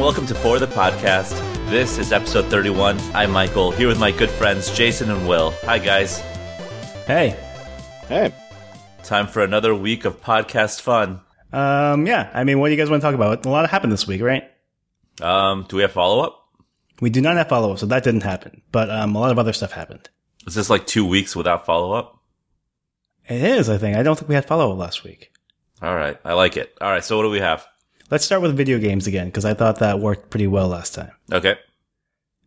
Hey, and welcome to For the Podcast. This is episode 31. I'm Michael, here with my good friends Jason and Will. Hi, guys. Hey. Hey, Time for another week of podcast fun. Um, yeah. I mean, what do you guys want to talk about? A lot happened this week, right? Um, do we have follow up? We do not have follow up, so that didn't happen. But um, a lot of other stuff happened. Is this like two weeks without follow up? It is, I think. I don't think we had follow up last week. All right, I like it. All right, so what do we have? Let's start with video games again, because I thought that worked pretty well last time. Okay.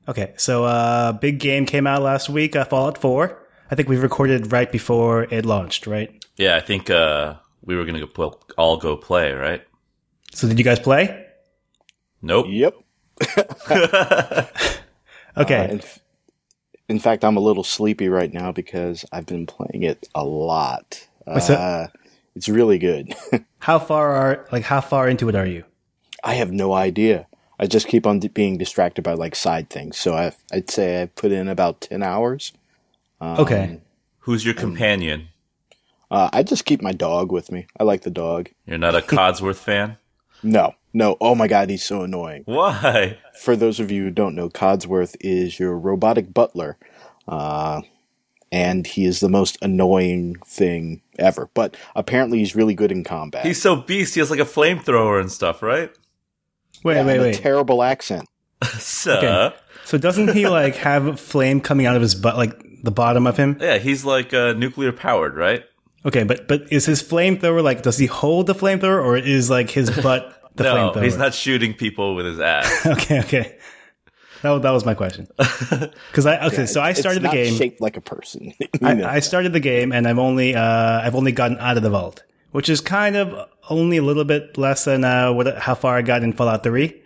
Okay, so uh, big game came out last week, uh, Fallout 4. I think we recorded right before it launched, right? Yeah, I think uh, we were going to go pl- all go play, right? So did you guys play? Nope. yep. Okay. Uh, in, f- in fact, I'm a little sleepy right now because I've been playing it a lot. What's that? Uh, it's really good. how far are like how far into it are you? I have no idea. I just keep on being distracted by like side things. So I, I'd say I put in about ten hours. okay. Who's your companion? Uh, I just keep my dog with me. I like the dog. You're not a Codsworth fan? No, no. Oh my god, he's so annoying. Why? For those of you who don't know, Codsworth is your robotic butler, uh, and he is the most annoying thing ever. But apparently, he's really good in combat. He's so beast. He has like a flamethrower and stuff, right? Wait, Yeah, wait, and a wait. terrible accent. So, Okay. So doesn't he like have flame coming out of his butt, like the bottom of him? yeah, he's like uh, nuclear powered, right? Okay, but but is his flamethrower like? Does he hold the flamethrower, or is like his butt the no, flamethrower? he's not shooting people with his ass. Okay, okay. That was, that was my question. Because I okay, so I It's started the game. shaped like a person. I, know. I started the game, and I've only uh, I've only gotten out of the vault, which is kind of only a little bit less than uh, what how far I got in Fallout Three.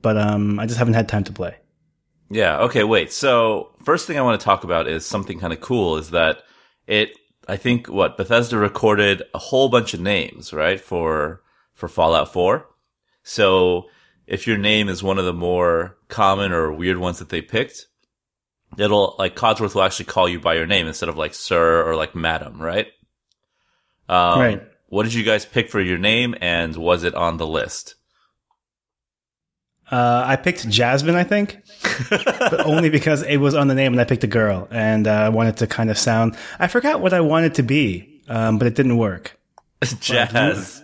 But um, I just haven't had time to play. yeah. Okay. Wait. So first thing I want to talk about is something kind of cool. Is that it? I think what Bethesda recorded a whole bunch of names, right? For for Fallout Four. So if your name is one of the more common or weird ones that they picked, it'll like Codsworth will actually call you by your name instead of like sir or like madam, right? Um, Right. What did you guys pick for your name, and was it on the list? Uh, I picked Jasmine, I think, but only because it was on the name, and I picked a girl, and uh, I wanted to kind of sound. I forgot what I wanted to be, um, but it didn't work. Jazz.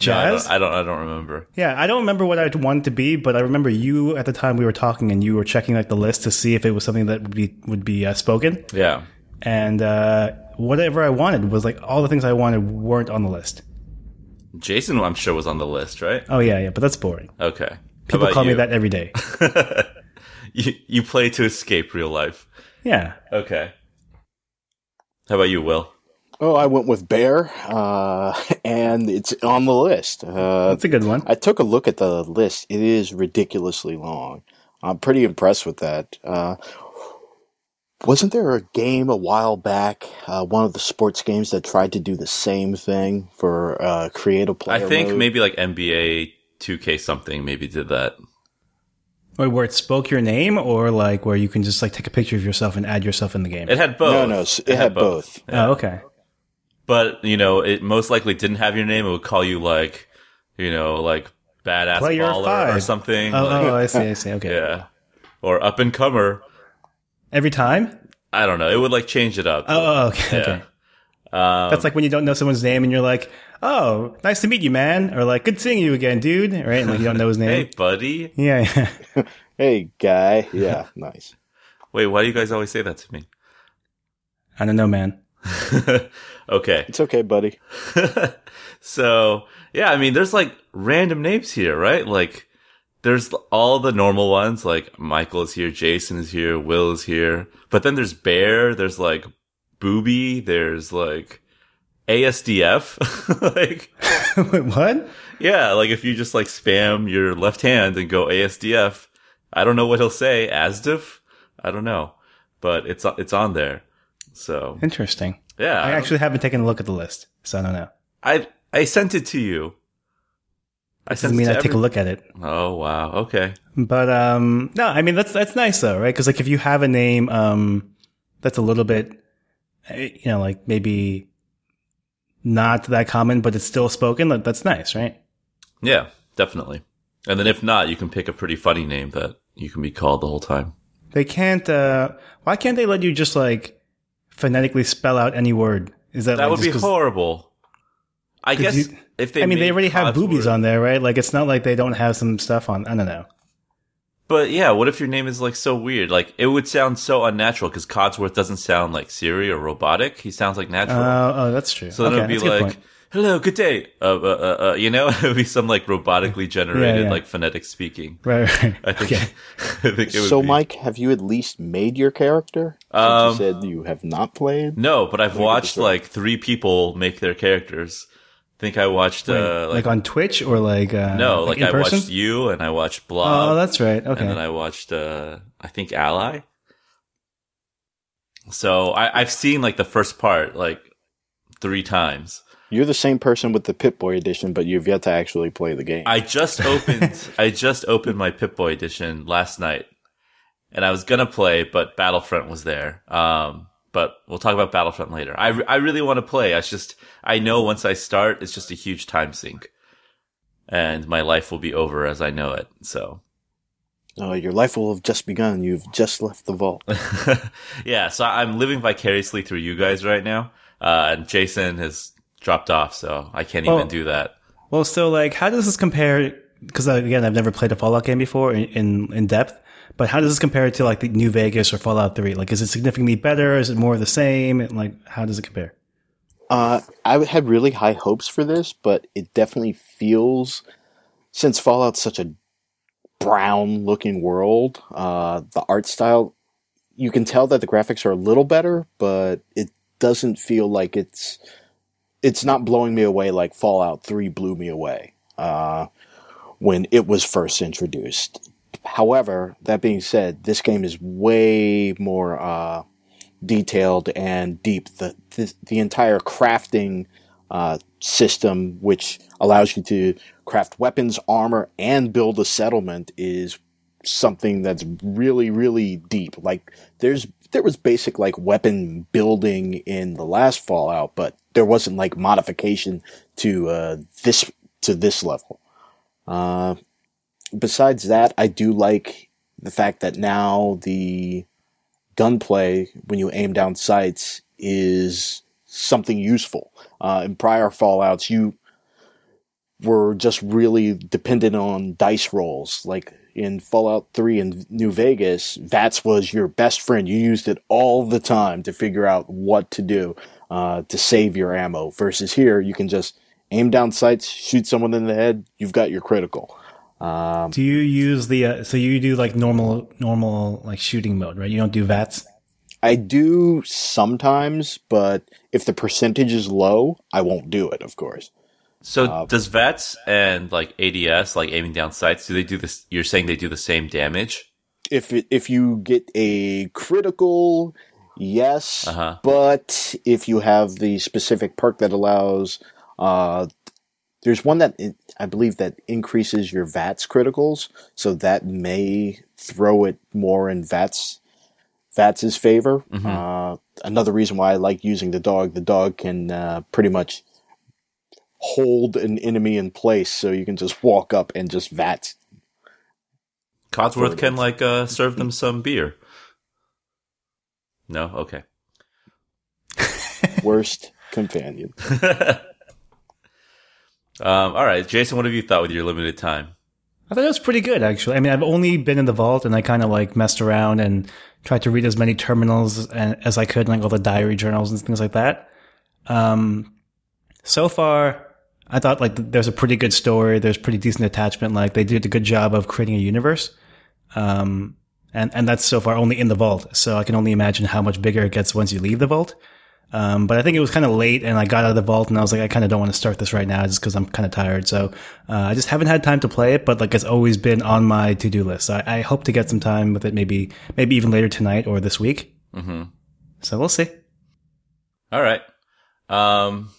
Jazz. I, don't, I don't. I don't remember. Yeah, I don't remember what I wanted to be, but I remember you at the time we were talking, and you were checking like the list to see if it was something that would be would be uh, spoken. Yeah. And uh, whatever I wanted was like all the things I wanted weren't on the list. Jason, I'm sure was on the list, right? Oh yeah, yeah, but that's boring. Okay. People call me that every day. You, you play to escape real life. Yeah. Okay. How about you, Will? Oh, I went with Bear, uh, and it's on the list. Uh, That's a good one. I took a look at the list. It is ridiculously long. I'm pretty impressed with that. Uh, wasn't there a game a while back, uh, one of the sports games that tried to do the same thing for uh, creative player I think mode? maybe like NBA 2K something maybe did that. Wait, where it spoke your name, or like where you can just like take a picture of yourself and add yourself in the game. It had both. No, no, it had both. Yeah. oh, okay. But, you know, it most likely didn't have your name. It would call you like, you know, like badass Player baller five. or something. Oh, like- oh, I see. I see. Okay. yeah. Or up and comer. Every time. I don't know. It would like change it up. Oh, oh, okay. Yeah. Okay. Um, That's like when you don't know someone's name and you're like, "Oh, nice to meet you, man," or like, "Good seeing you again, dude." Right? And like you don't know his name. hey, buddy. Yeah. yeah. Hey, guy. Yeah, nice. Wait, why do you guys always say that to me? I don't know, man. Okay. It's okay, buddy. so yeah, I mean, there's like random names here, right? Like, there's all the normal ones, like Michael is here, Jason is here, Will is here, but then there's Bear, there's like Booby, there's like ASDF, like Wait, what? yeah, like if you just like spam your left hand and go ASDF, I don't know what he'll say, ASDF, I don't know, but it's it's on there, so Interesting. yeah, I actually haven't taken a look at the list, so I don't know. I I sent it to you. I Doesn't mean it I to take a look at it. Oh wow. Okay. But um, no, I mean that's that's nice though, right? Because like if you have a name um that's a little bit, eh, you know, like maybe not that common, but it's still spoken. Like, that's nice, right? Yeah, definitely. And then if not, you can pick a pretty funny name that you can be called the whole time. They can't. Uh, why can't they let you just like phonetically spell out any word? Is that That like, would be horrible. I guess you- if they I mean, they already have boobies on there, right? Like, it's not like they don't have some stuff on. I don't know. But yeah, what if your name is like so weird? Like it would sound so unnatural because Codsworth doesn't sound like Siri or robotic. He sounds like natural. Uh, oh, that's true. so then it would be that's a good like. "Hello, good day." Uh, uh, uh, uh, you know, it would be some like robotically generated, yeah. like phonetic speaking. right, right. I think. Okay. I think it would So, be. Mike, have you at least made your character? Um, you said you have not played. No, but I've watched like three people make their characters. I think I watched uh, like, like, on Twitch or like uh, no, like, in I person? watched you and I watched Blob. Oh, that's right. Okay. and then I watched uh I think Ally. So I, I've seen like the first part like three times. You're the same person with the Pip Boy edition, but you've yet to actually play the game. I just opened I just opened my Pip Boy edition last night, and I was gonna play, but Battlefront was there. Um, but we'll talk about Battlefront later. I, I really want to play. I just I know once I start, it's just a huge time sink, and my life will be over as I know it. So Oh, your life will have just begun. You've just left the vault. yeah, so I'm living vicariously through you guys right now. Uh, and Jason has dropped off, so I can't Oh. even do that. well, so like, how does this compare? Because again, I've never played a Fallout game before in, in in depth. But how does this compare to like the New Vegas or Fallout Three? Like, is it significantly better? Is it more of the same? And, Like, how does it compare? Uh, I had really high hopes for this, but it definitely feels, since Fallout's such a brown looking world, uh, the art style, you can tell that the graphics are a little better, but it doesn't feel like it's, it's not blowing me away like Fallout 3 blew me away, uh, when it was first introduced. However, that being said, this game is way more, uh, detailed and deep. The the, the entire crafting uh, system, which allows you to craft weapons, armor, and build a settlement, is something that's really really deep. Like there's there was basic like weapon building in the last Fallout, but there wasn't like modification to uh, this to this level. Uh, besides that, I do like the fact that now the gunplay when you aim down sights is something useful. Uh, in prior Fallouts, you were just really dependent on dice rolls. Like in Fallout 3 in New Vegas, VATS was your best friend. You used it all the time to figure out what to do uh, to save your ammo. Versus here, you can just aim down sights, shoot someone in the head, you've got your critical. Do you use the uh, so you do like normal normal like shooting mode, right? You don't do VATS. I do sometimes, but if the percentage is low, I won't do it, of course. So Uh, does VATS and like ADS, like aiming down sights, do they do this? You're saying they do the same damage? If it, if you get a critical, yes, Uh-huh. but if you have the specific perk that allows, uh, there's one that it, I believe that increases your VATS criticals, so that may throw it more in VATS VATS's favor. Uh, another reason why I like using the dog, the dog can uh, pretty much hold an enemy in place, so you can just walk up and just vat. Codsworth can like uh, serve them some beer. No, okay. Worst companion. Um, all right, Jason, what have you thought with your limited time? I thought it was pretty good, actually. I mean, I've only been in the vault and I kind of like messed around and tried to read as many terminals and, as I could, like all the diary journals and things like that. Um, so far, I thought like there's a pretty good story. There's pretty decent attachment. Like they did a good job of creating a universe. Um, and, and that's so far only in the vault. So I can only imagine how much bigger it gets once you leave the vault. Um, but I think it was kind of late and I got out of the vault and I was like, I kind of don't want to start this right now just because I'm kind of tired. So, uh, I just haven't had time to play it, but like it's always been on my to do list. I, I hope to get some time with it, maybe, maybe even later tonight or this week. Mm-hmm. So we'll see. All right. Um,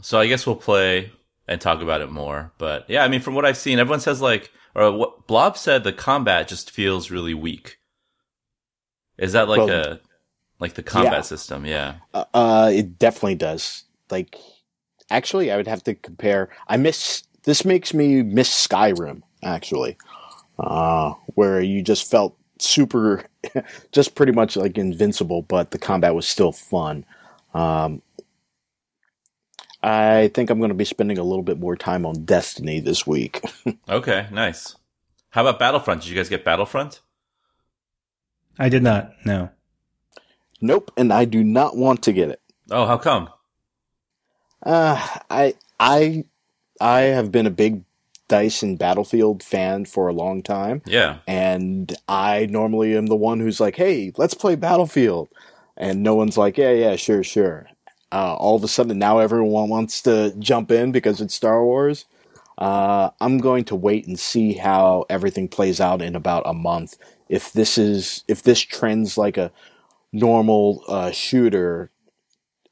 so I guess we'll play and talk about it more. But yeah, I mean, from what I've seen, everyone says like, or what Blob said, the combat just feels really weak. Is that like Well, a like the combat yeah. system? Yeah. Uh, uh, it definitely does. Like, actually, I would have to compare. I miss. This makes me miss Skyrim actually, uh, where you just felt super, just pretty much like invincible, but the combat was still fun. Um, I think I'm going to be spending a little bit more time on Destiny this week. Okay, nice. How about Battlefront? Did you guys get Battlefront? I did not. No. nope, and I do not want to get it. Oh, how come? Uh, I I I have been a big Dice and Battlefield fan for a long time, Yeah. and I normally am the one who's like, "Hey, let's play Battlefield," and no one's like, "Yeah, yeah, sure, sure." Uh, all of a sudden, now everyone wants to jump in because it's Star Wars. Uh, I'm going to wait and see how everything plays out in about a month. If this is if this trends like a normal uh, shooter,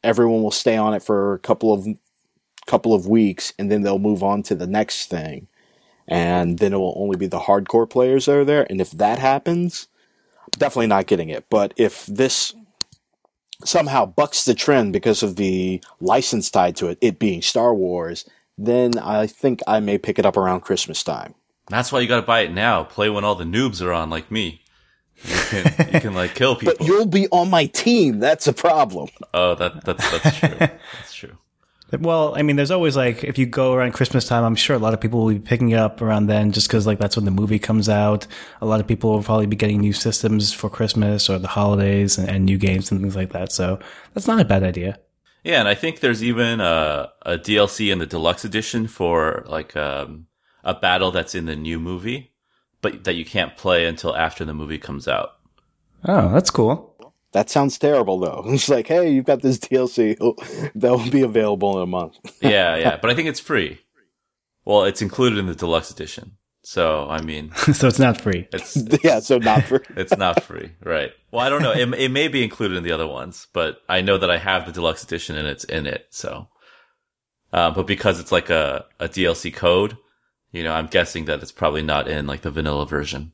everyone will stay on it for a couple of couple of weeks, and then they'll move on to the next thing, and then it will only be the hardcore players that are there. And if that happens, definitely not getting it. But if this somehow bucks the trend because of the license tied to it, it being Star Wars, then I think I may pick it up around Christmas time. That's why you gotta buy it now. Play when all the noobs are on, like me. You can, you can like kill people. But you'll be on my team. That's a problem. oh, that, that's, that's true. That's true. Well, I mean, there's always like if you go around Christmas time, I'm sure a lot of people will be picking it up around then, just because like that's when the movie comes out. A lot of people will probably be getting new systems for Christmas or the holidays and, and new games and things like that. So that's not a bad idea. Yeah, and I think there's even a, a DLC in the deluxe edition for like um, a battle that's in the new movie, but that you can't play until after the movie comes out. Oh, that's cool. That sounds terrible, though. It's like, hey, you've got this DLC that will be available in a month. Yeah, yeah, but I think it's free. Well, it's included in the deluxe edition. So, I mean, so it's not free. it's yeah, so not for. it's not free, right? Well, I don't know. It, it may be included in the other ones, but I know that I have the deluxe edition and it's in it. So, uh, but because it's like a, a DLC code, you know, I'm guessing that it's probably not in like the vanilla version.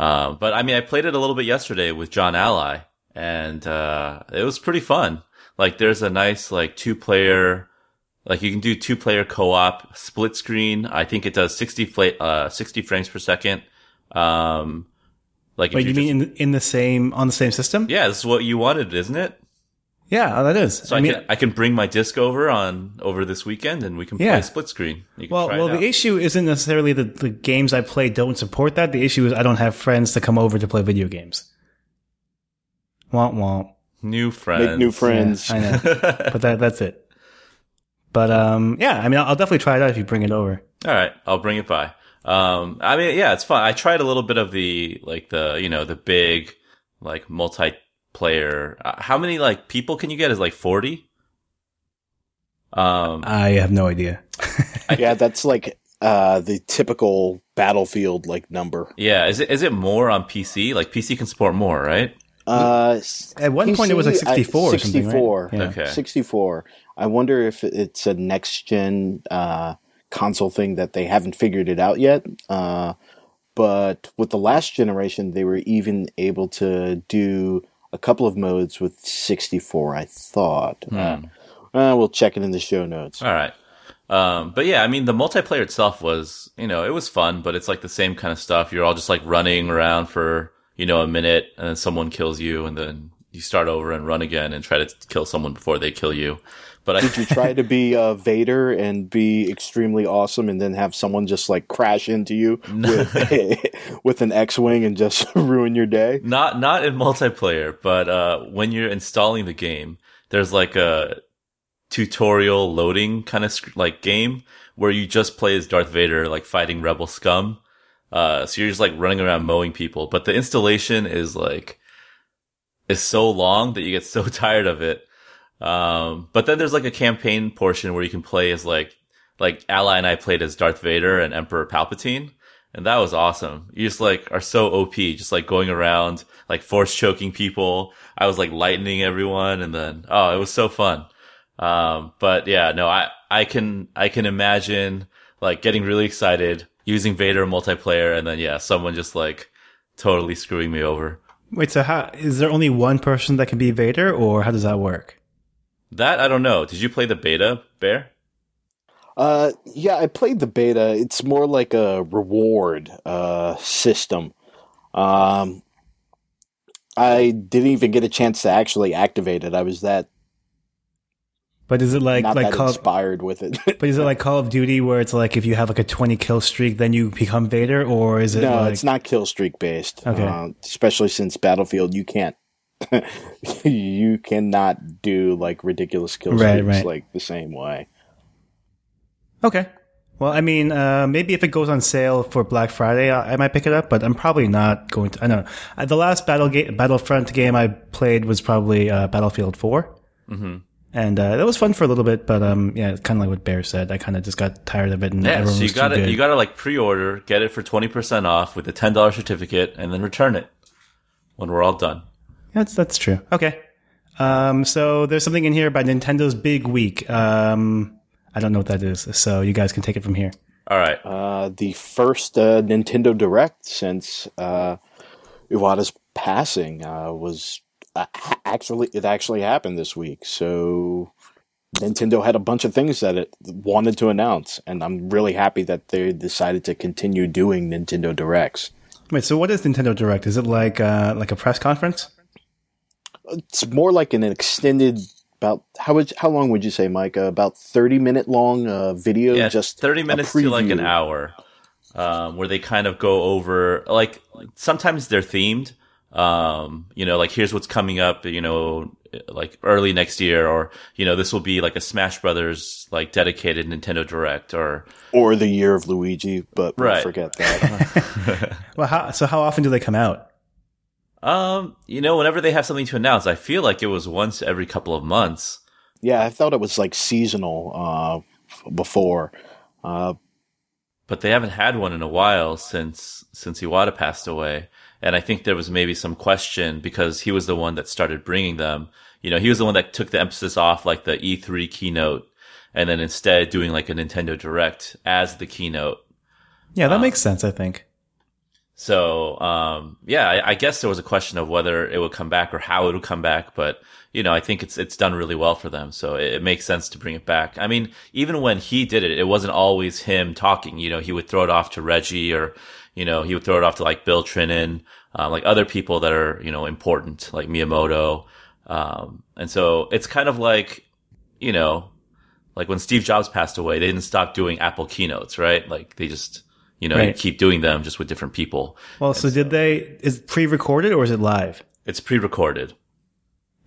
Uh, but I mean, I played it a little bit yesterday with John Ally and, uh, it was pretty fun. Like there's a nice like two player, like you can do two player co-op split screen. I think it does 60, fla- uh, 60 frames per second. Um, like if Wait, you just- mean in, in the same on the same system? yeah, this is what you wanted, isn't it? Yeah, oh, that is. So I, can I can bring my disc over on over this weekend and we can Yeah. play split screen. You can well, try well, the issue isn't necessarily that the games I play don't support that. The issue is I don't have friends to come over to play video games. Womp womp. new friends. Make new friends. I know, but that that's it. But um, yeah, I mean, I'll, I'll definitely try it out if you bring it over. All right, I'll bring it by. Um, I mean, yeah, it's fun. I tried a little bit of the like the you know the big like multiplayer. Uh, how many like people can you get? Is like forty. Um, I have no idea. yeah, that's like uh, the typical battlefield like number. yeah, is it is it more on PC? Like PC can support more, right? Uh, At one point, it was like PC, I- 64 right? Yeah. Okay. 64. I wonder if it's a next gen uh, console thing that they haven't figured it out yet. Uh, but with the last generation, they were even able to do a couple of modes with 64, I thought. Uh, uh, we'll check it in the show notes. All right. Um, but yeah, I mean, the multiplayer itself was, you know, it was fun, but it's like the same kind of stuff. You're all just like running around for, you know, a minute and then someone kills you and then you start over and run again and try to kill someone before they kill you. But I, Did you try to be uh, Vader and be extremely awesome and then have someone just like crash into you with, with an X Wing and just ruin your day? not, not in multiplayer, but, uh, when you're installing the game, there's like a tutorial loading kind of like game where you just play as Darth Vader, like fighting rebel scum. Uh, so you're just like running around mowing people, but the installation is like, is so long that you get so tired of it. Um, but then there's like a campaign portion where you can play as like, like Ally and I played as Darth Vader and Emperor Palpatine. And that was awesome. You just like are so OP, just like going around, like force choking people. I was like lightning everyone. And then, oh, it was so fun. Um, but yeah, no, I, I can, I can imagine like getting really excited using Vader multiplayer. And then, yeah, someone just like totally screwing me over. Wait, so how is there only one person that can be Vader, or how does that work? That I don't know. Did you play the beta, Bear? Uh, yeah, I played the beta. It's more like a reward uh, system. Um, I didn't even get a chance to actually activate it. I was that But is it like not like that Call inspired with it. but is it like Call of Duty where it's like if you have like a twenty kill streak then you become Vader or is it no, like it's not kill streak based. Okay. Uh, especially since Battlefield, you can't. you cannot do like ridiculous kill Right, streaks right. like the same way. Okay. Well, I mean, uh, maybe if it goes on sale for Black Friday, I, I might pick it up, but I'm probably not going to. I don't know. Uh, the last battle ga- Battlefront game I played was probably uh, Battlefield 4. Mm-hmm. And uh, that was fun for a little bit, but um, yeah, kind of like what Bear said. I kind of just got tired of it, and Yeah, so you gotta you gotta like pre-order, get it for twenty percent off with a ten dollar certificate, and then return it when we're all done. That's that's true. Okay. Um, so there's something in here about Nintendo's Big Week. Um, I don't know what that is, so you guys can take it from here. All right. Uh, the first uh, Nintendo Direct since uh, Iwata's passing uh, was uh, actually it actually happened this week. So Nintendo had a bunch of things that it wanted to announce, and I'm really happy that they decided to continue doing Nintendo Directs. Wait, so what is Nintendo Direct? Is it like uh, like a press conference? It's more like an extended. About how would how long would you say, Mike? Uh, about thirty minute long uh, video, Yeah, just thirty minutes to like an hour, um, where they kind of go over like sometimes they're themed. Um, you know, like here's what's coming up. You know, like early next year, or you know, this will be like a Smash Brothers like dedicated Nintendo Direct, or or the year of Luigi, but we'll Right. forget that. Well, how, so how often do they come out? Um, you know, whenever they have something to announce, I feel like it was once every couple of months. Yeah, I thought it was like seasonal uh, before. Uh, but they haven't had one in a while since since Iwata passed away. And I think there was maybe some question because he was the one that started bringing them. You know, he was the one that took the emphasis off like the E3 keynote and then instead doing like a Nintendo Direct as the keynote. Yeah, that makes sense. I think. So, um, yeah, I, I guess there was a question of whether it would come back or how it would come back, but you know, I think it's it's done really well for them, so it, it makes sense to bring it back. I mean, even when he did it, it wasn't always him talking. You know, he would throw it off to Reggie, or you know, he would throw it off to like Bill Trinen, um, like other people that are you know important, like Miyamoto. Um, and so it's kind of like, you know, like when Steve Jobs passed away, they didn't stop doing Apple keynotes, right? Like they just, you know, you keep doing them just with different people. Well, so did they? Is it pre-recorded or is it live? It's pre-recorded.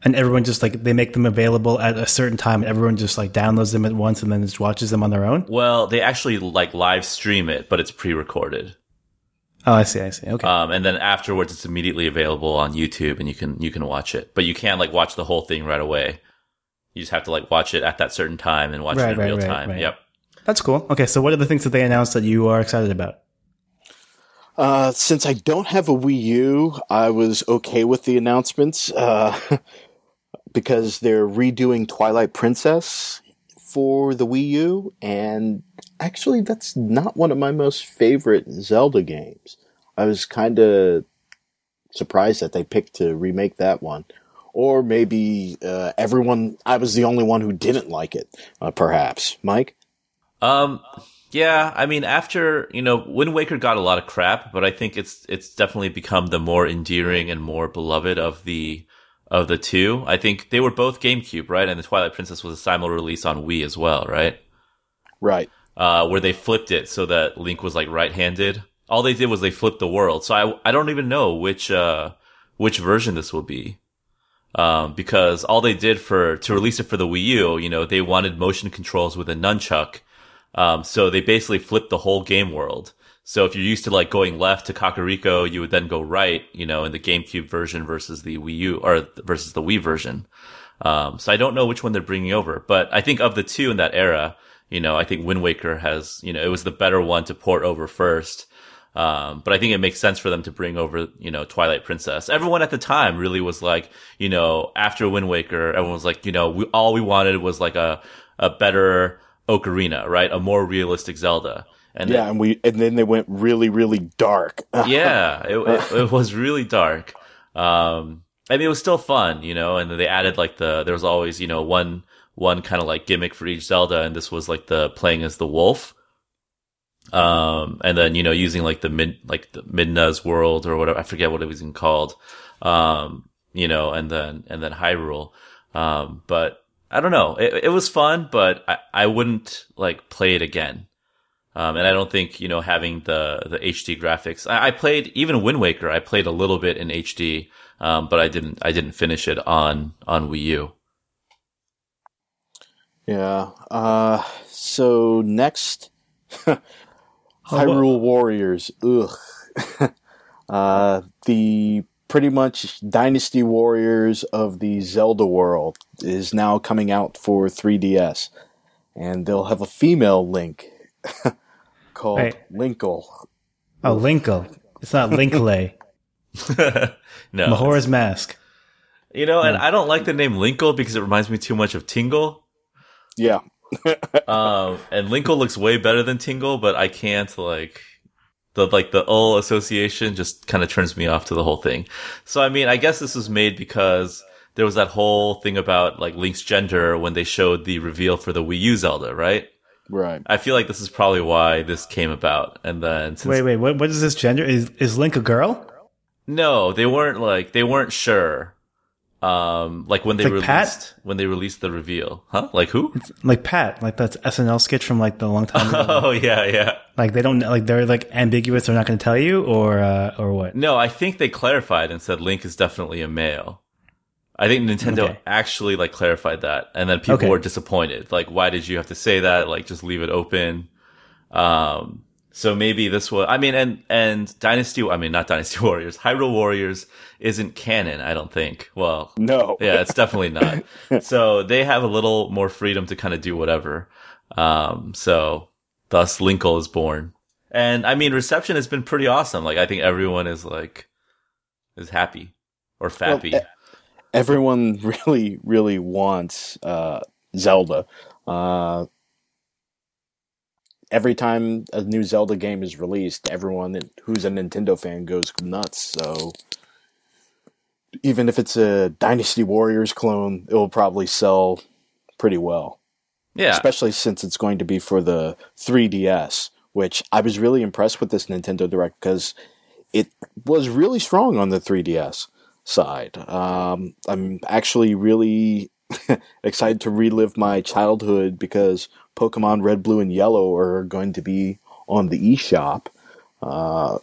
And everyone just like they make them available at a certain time. and Everyone just like downloads them at once and then just watches them on their own. Well, they actually like live stream it, but it's pre-recorded. Oh, I see. I see. Okay. Um, and then afterwards, it's immediately available on YouTube, and you can you can watch it. But you can't like watch the whole thing right away. You just have to like watch it at that certain time and watch Right, it in right, real right, time. right. Yep. That's cool. Okay, so what are the things that they announced that you are excited about? uh, since I don't have a Wii U, I was okay with the announcements uh, because they're redoing Twilight Princess for the Wii U, and actually, that's not one of my most favorite Zelda games. I was kind of surprised that they picked to remake that one. Or maybe uh, everyone, I was the only one who didn't like it, uh, perhaps. Mike? Um, yeah, I mean, after you know, Wind Waker got a lot of crap, but I think it's it's definitely become the more endearing and more beloved of the of the two. I think they were both GameCube, right? And the Twilight Princess was a simul release on Wii as well, right? Right. uh, where they flipped it so that Link was like right-handed. All they did was they flipped the world. So I I don't even know which uh which version this will be. Um, because all they did for to release it for the Wii U, you know, they wanted motion controls with a nunchuck. Um, so they basically flipped the whole game world. So if you're used to like going left to Kakariko, you would then go right, you know, in the GameCube version versus the Wii U or versus the Wii version. Um, so I don't know which one they're bringing over, but I think of the two in that era, you know, I think Wind Waker has, you know, it was the better one to port over first. Um, but I think it makes sense for them to bring over, you know, Twilight Princess. Everyone at the time really was like, you know, after Wind Waker, everyone was like, you know, we, all we wanted was like a, a better Ocarina, right? A more realistic Zelda. And Yeah, and we and then they went really, really dark. yeah, it, it, it was really dark. Um, I mean, it was still fun, you know, and then they added like the, there was always, you know, one, one kind of like gimmick for each Zelda, and this was like the playing as the wolf. Um, and then you know using like the mid like the Midna's world or whatever I forget what it was even called. Um, you know, and then and then Hyrule. Um, but I don't know. It, it was fun, but I, I wouldn't like play it again. Um, and I don't think, you know, having the, the HD graphics, I, I, played even Wind Waker. I played a little bit in HD. Um, but I didn't, I didn't finish it on, on Wii U. Yeah. Uh, so next, Hyrule Warriors. Ugh. uh, the pretty much Dynasty Warriors of the Zelda world is now coming out for 3DS, and they'll have a female Link called Wait. Linkle. Oh, Linkle. It's not Linkley. no. Mahora's Mask. You know, and I don't like the name Linkle because it reminds me too much of Tingle. Yeah. um, and Linkle looks way better than Tingle, but I can't like the like the ul association just kind of turns me off to the whole thing. So I mean, I guess this was made because there was that whole thing about like Link's gender when they showed the reveal for the Wii U Zelda, right? Right. I feel like this is probably why this came about. And then wait, wait, what? What is this gender? Is is Link a girl? No, they weren't like they weren't sure. Um, like when they like released Pat? when they released the reveal, huh? Like who? It's like Pat, like that's SNL sketch from like the long time ago. Oh yeah, yeah. Like they don't like they're like ambiguous. They're not going to tell you, or uh, or what? No, I think they clarified and said Link is definitely a male. I think Nintendo okay. actually like clarified that, and then people okay. were disappointed. Like, why did you have to say that? Like, just leave it open. Um, so maybe this was, I mean, and, and Dynasty, I mean, not Dynasty Warriors, Hyrule Warriors isn't canon, I don't think. Well, no. yeah, it's definitely not. so they have a little more freedom to kind of do whatever. Um, so thus Linkle is born. And I mean, reception has been pretty awesome. Like, I think everyone is like, is happy or fappy. Well, everyone really, really wants, uh, Zelda. Uh, every time a new Zelda game is released, everyone who's a Nintendo fan goes nuts. So even if it's a Dynasty Warriors clone, it will probably sell pretty well. Yeah. Especially since it's going to be for the 3DS, which I was really impressed with this Nintendo Direct because it was really strong on the 3DS side. Um, I'm actually really excited to relive my childhood because Pokemon Red, Blue, and Yellow are going to be on the eShop. Uh,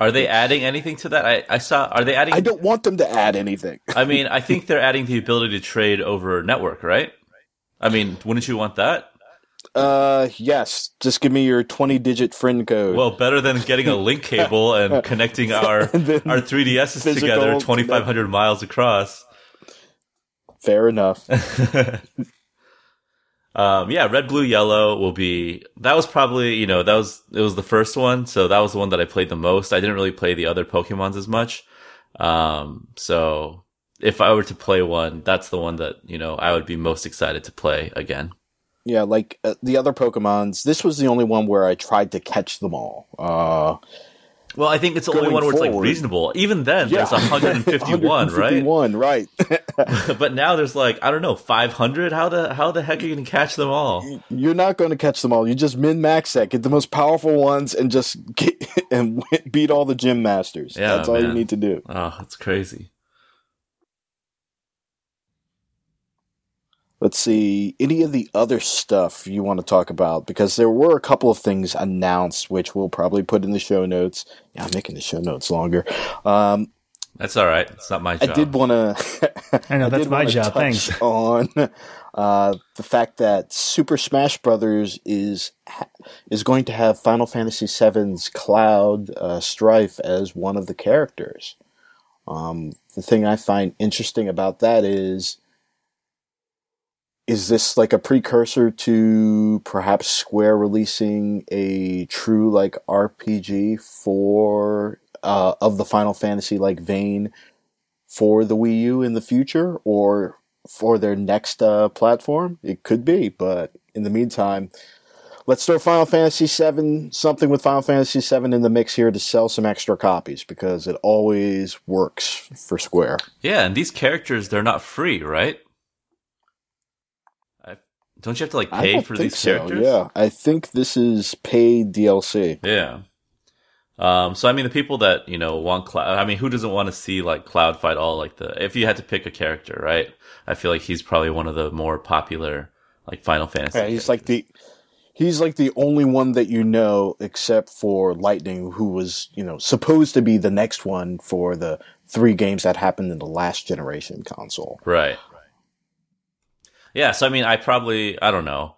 are they adding anything to that? I, I saw. Are they adding? I don't want them to add anything. I mean, I think they're adding the ability to trade over network, right? I mean, wouldn't you want that? Uh, yes. Just give me your twenty-digit friend code. Well, better than getting a link cable and connecting our our 3DSs together twenty-five hundred miles across. Fair enough. um, yeah, red, blue, yellow will be. That was probably you know that was it was the first one, so that was the one that I played the most. I didn't really play the other Pokemon's as much. Um, so if I were to play one, that's the one that you know I would be most excited to play again. Yeah, like uh, the other Pokemon's, this was the only one where I tried to catch them all. Uh, well, I think it's the only one where forward, it's like reasonable. Even then, yeah. there's 151, 151 right? right. but now there's like I don't know 500. How the how the heck are you going to catch them all? You're not going to catch them all. You just min max that, get the most powerful ones, and just get and beat all the gym masters. Yeah, that's all man. you need to do. Oh, that's crazy. Let's see any of the other stuff you want to talk about? Because there were a couple of things announced which we'll probably put in the show notes. Yeah i'm making the show notes longer. Um, that's all right. It's not my job i did want to i know that's my job. thanks. on uh, the fact that super smash brothers is is going to have final fantasy VII's cloud uh, strife as one of the characters. Um, the thing i find interesting about that is is this like a precursor to perhaps Square releasing a true like RPG for uh, of the Final Fantasy like vein for the Wii U in the future or for their next uh, platform? It could be, but in the meantime, let's throw Final Fantasy VII something with Final Fantasy VII in the mix here to sell some extra copies because it always works for Square. Yeah, and these characters they're not free, right? Don't you have to like pay for these so. characters? Yeah, I think this is paid DLC. Yeah. Um, so I mean, the people that you know want Cloud. I mean, who doesn't want to see like Cloud fight all like the? If you had to pick a character, right? I feel like he's probably one of the more popular like Final Fantasy. Yeah, he's like the he's like the only one that you know except for Lightning, who was you know supposed to be the next one for the three games that happened in the last generation console. Right. Yeah, so I mean, I probably, I don't know.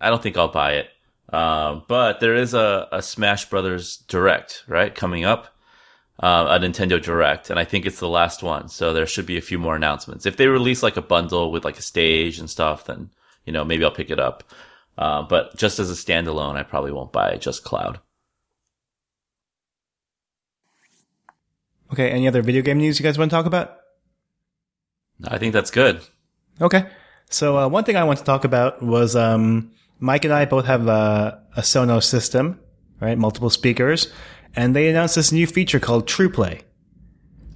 I don't think I'll buy it. Um, but there is a, a Smash Brothers Direct, right, coming up. Uh, a Nintendo Direct, and I think it's the last one. So there should be a few more announcements. If they release like a bundle with like a stage and stuff, then, you know, maybe I'll pick it up. Uh, but just as a standalone, I probably won't buy just Cloud. Okay, any other video game news you guys want to talk about? I think that's good. Okay. So uh, one thing I want to talk about was um, Mike and I both have a, a Sonos system, right? Multiple speakers, and they announced this new feature called TruePlay.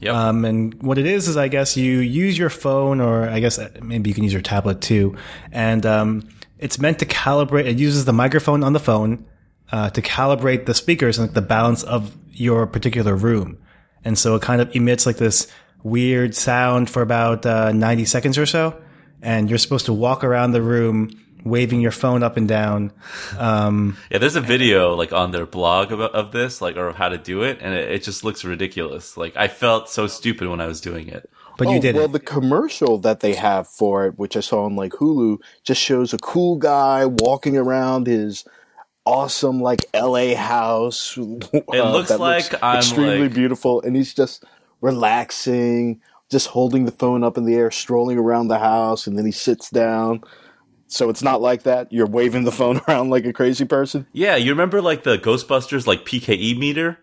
Yep. Um, and what it is is, I guess you use your phone, or I guess uh, maybe you can use your tablet too, and um, it's meant to calibrate. It uses the microphone on the phone uh, to calibrate the speakers and like, the balance of your particular room, and so it kind of emits like this weird sound for about uh, ninety seconds or so, and you're supposed to walk around the room waving your phone up and down. Um, Yeah, there's a video like on their blog of, of this, like or how to do it, and it, it just looks ridiculous. Like I felt so stupid when I was doing it. but you oh, did well, it. the commercial that they have for it, which I saw on like Hulu, just shows a cool guy walking around his awesome like L.A. house. It looks like I'm, extremely like- beautiful, and he's just relaxing, just holding the phone up in the air, strolling around the house, and then he sits down. So it's not like that. You're waving the phone around like a crazy person. Yeah, you remember like the Ghostbusters like PKE meter,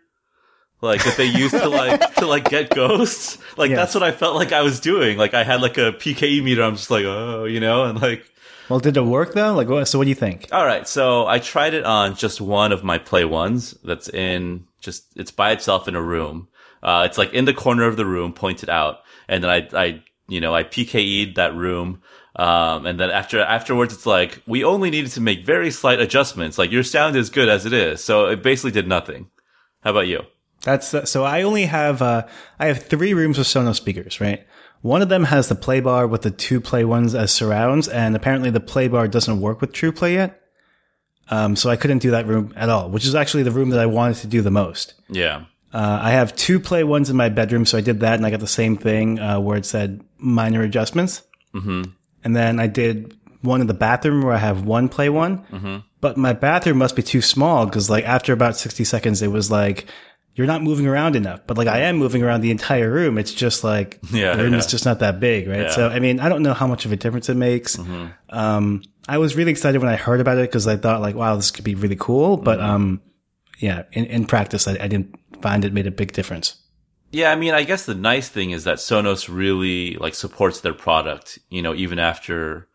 like that they used to like to like get ghosts. Like Yes. that's what I felt like I was doing. Like I had like a PKE meter. I'm just like oh, you know, and like Well, did it work though? Like, what, so what do you think? All right, so I tried it on just one of my play ones. That's in just it's by itself in a room. Uh, it's like in the corner of the room, pointed out, and then I, I, you know, I PKE'd that room. Um, and then after afterwards, it's like we only needed to make very slight adjustments. Like your sound is good as it is, so it basically did nothing. How about you? That's uh, so. I only have uh, I have three rooms with Sonos speakers, right? One of them has the play bar with the two play ones as surrounds, and apparently the play bar doesn't work with True Play yet. Um, so I couldn't do that room at all, which is actually the room that I wanted to do the most. Yeah, Uh, I have two play ones in my bedroom, so I did that, and I got the same thing uh, where it said minor adjustments. Mm-hmm. And then I did one in the bathroom where I have one play one, mm-hmm. but my bathroom must be too small because like after about sixty seconds, it was like you're not moving around enough. But like I am moving around the entire room. It's just like Yeah, the room is just not that big, right? So I mean, I don't know how much of a difference it makes. Um, I was really excited when I heard about it because I thought like, wow, this could be really cool. But um, yeah, in, in practice, I, I didn't find it made a big difference. Yeah, I mean, I guess the nice thing is that Sonos really like supports their product, you know, even after,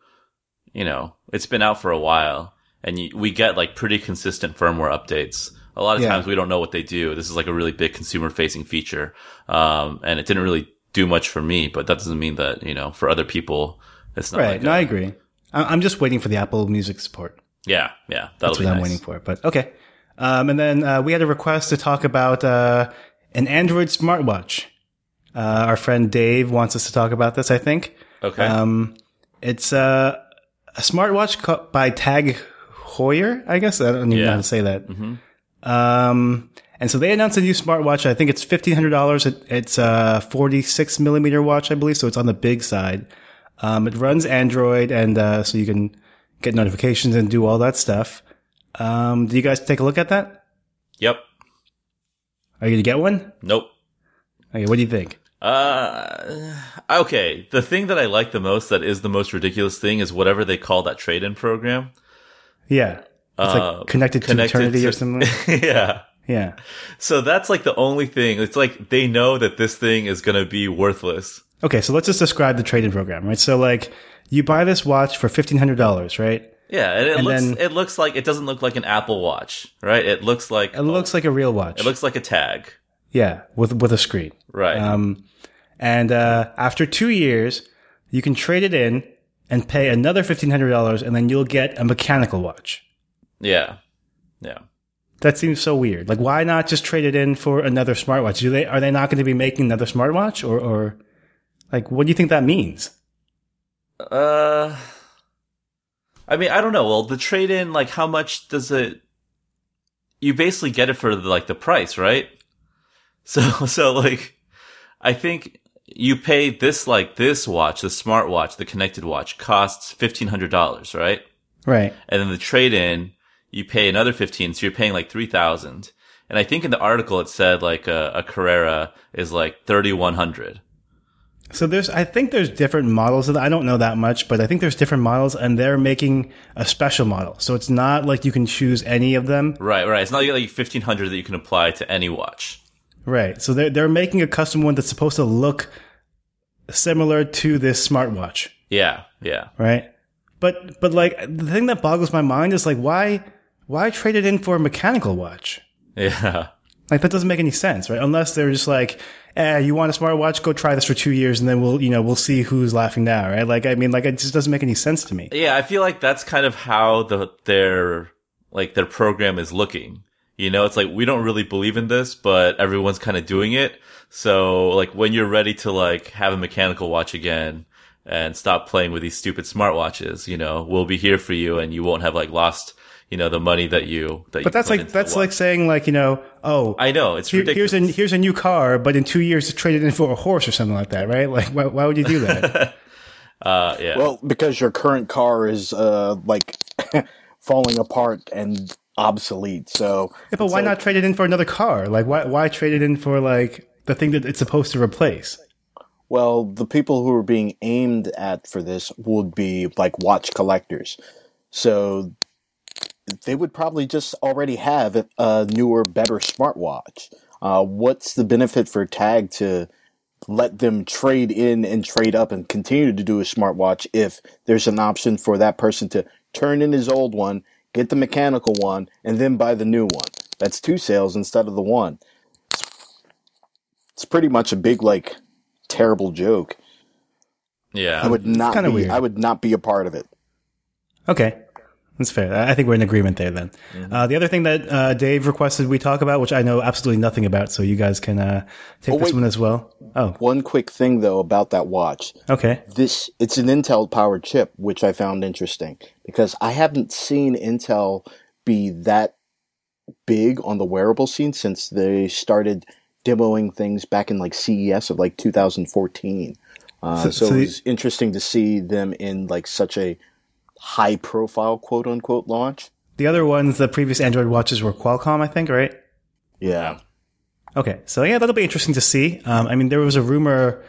you know, it's been out for a while and you, we get like pretty consistent firmware updates. A lot of Yeah. times we don't know what they do. This is like a really big consumer facing feature. Um, and it didn't really do much for me, but that doesn't mean that, you know, for other people, it's not Right. like no, a- I agree. I'm just waiting for the Apple Music support. yeah, yeah, that'll That's what I'm waiting for. But okay. Um, and then uh, we had a request to talk about uh, an Android smartwatch. Uh, our friend Dave wants us to talk about this. I think Okay. um, it's uh, a smartwatch by Tag Heuer. I guess I don't even know how to say that. Um, and so they announced a new smartwatch. I think it's fifteen hundred dollars. It, it's a forty-six millimeter watch, I believe. So it's on the big side. Um, it runs Android, and uh, so you can get notifications and do all that stuff. Um, do you guys take a look at that? yep. Are you gonna get one? Nope. Okay, what do you think? Uh, okay. The thing that I like the most, that is the most ridiculous thing, is whatever they call that trade-in program. Yeah, it's Uh, like connected to eternity to- or something. yeah. yeah. So that's like the only thing. It's like they know that this thing is going to be worthless. Okay, so let's just describe the trade-in program, right? So like, you buy this watch for fifteen hundred dollars, right? Yeah, and it And looks then- it looks like it doesn't look like an Apple Watch, right? It looks like It looks like a real watch. it looks like a tag, yeah, with with a screen. right? Um, and uh, after two years, you can trade it in, and pay another fifteen hundred dollars, and then you'll get a mechanical watch. Yeah. Yeah. That seems so weird. Like, why not just trade it in for another smartwatch? Do they are they not going to be making another smartwatch, or or like what do you think that means? Uh, I mean, I don't know. Well, the trade in, like, how much does it? You basically get it for the, like the price, right? So, so like, I think you pay this like this watch, the smartwatch, the connected watch costs fifteen hundred dollars, right? Right. And then the trade in, you pay another fifteen, so you're paying like three thousand. And I think in the article it said like a, a Carrera is like thirty one hundred. So there's, I think there's different models of that. I don't know that much, but I think there's different models and they're making a special model. So it's not like you can choose any of them. Right, right. It's not like fifteen hundred that you can apply to any watch. Right. So they're, they're making a custom one that's supposed to look similar to this smartwatch. Yeah, yeah. Right. But, but like the thing that boggles my mind is like, why, why trade it in for a mechanical watch? Yeah. Like that doesn't make any sense, right? Unless they're just like, eh, you want a smartwatch? Go try this for two years and then we'll, you know, we'll see who's laughing now, right? Like, I mean, like it just doesn't make any sense to me. Yeah, I feel like that's kind of how the their like their program is looking. You know, it's like we don't really believe in this, but everyone's kind of doing it. So like when you're ready to like have a mechanical watch again and stop playing with these stupid smartwatches, you know, we'll be here for you and you won't have like lost, you know, the money that you that But that's like, that's like saying like, you know, oh, I know, it's here- ridiculous. here's a, here's a new car, but in two years to trade it in for a horse or something like that, right? Like, why, why would you do that? uh yeah. Well, because your current car is uh like falling apart and obsolete. So, Yeah, but why like- not trade it in for another car? Like, why, why trade it in for like the thing that it's supposed to replace? Well, the people who are being aimed at for this would be like watch collectors. So they would probably just already have a newer, better smartwatch. Uh, what's the benefit for Tag to let them trade in and trade up and continue to do a smartwatch if there's an option for that person to turn in his old one, get the mechanical one, and then buy the new one? That's two sales instead of the one. It's pretty much a big, like, terrible joke. yeah. I would not kinda be. weird. I would not be a part of it. Okay. That's fair. I think we're in agreement there then. Uh, the other thing that uh, Dave requested we talk about, which I know absolutely nothing about, so you guys can uh, take Oh, this wait. one as well. Oh, One quick thing though about that watch. okay. This it's an Intel powered chip, which I found interesting because I haven't seen Intel be that big on the wearable scene since they started demoing things back in like CES of like 2014. Uh, So- so so it was interesting to see them in like such a high profile quote unquote launch. The other ones, the previous Android watches were Qualcomm, I think, right? Yeah. Okay, so yeah, that'll be interesting to see. Um, I mean, there was a rumor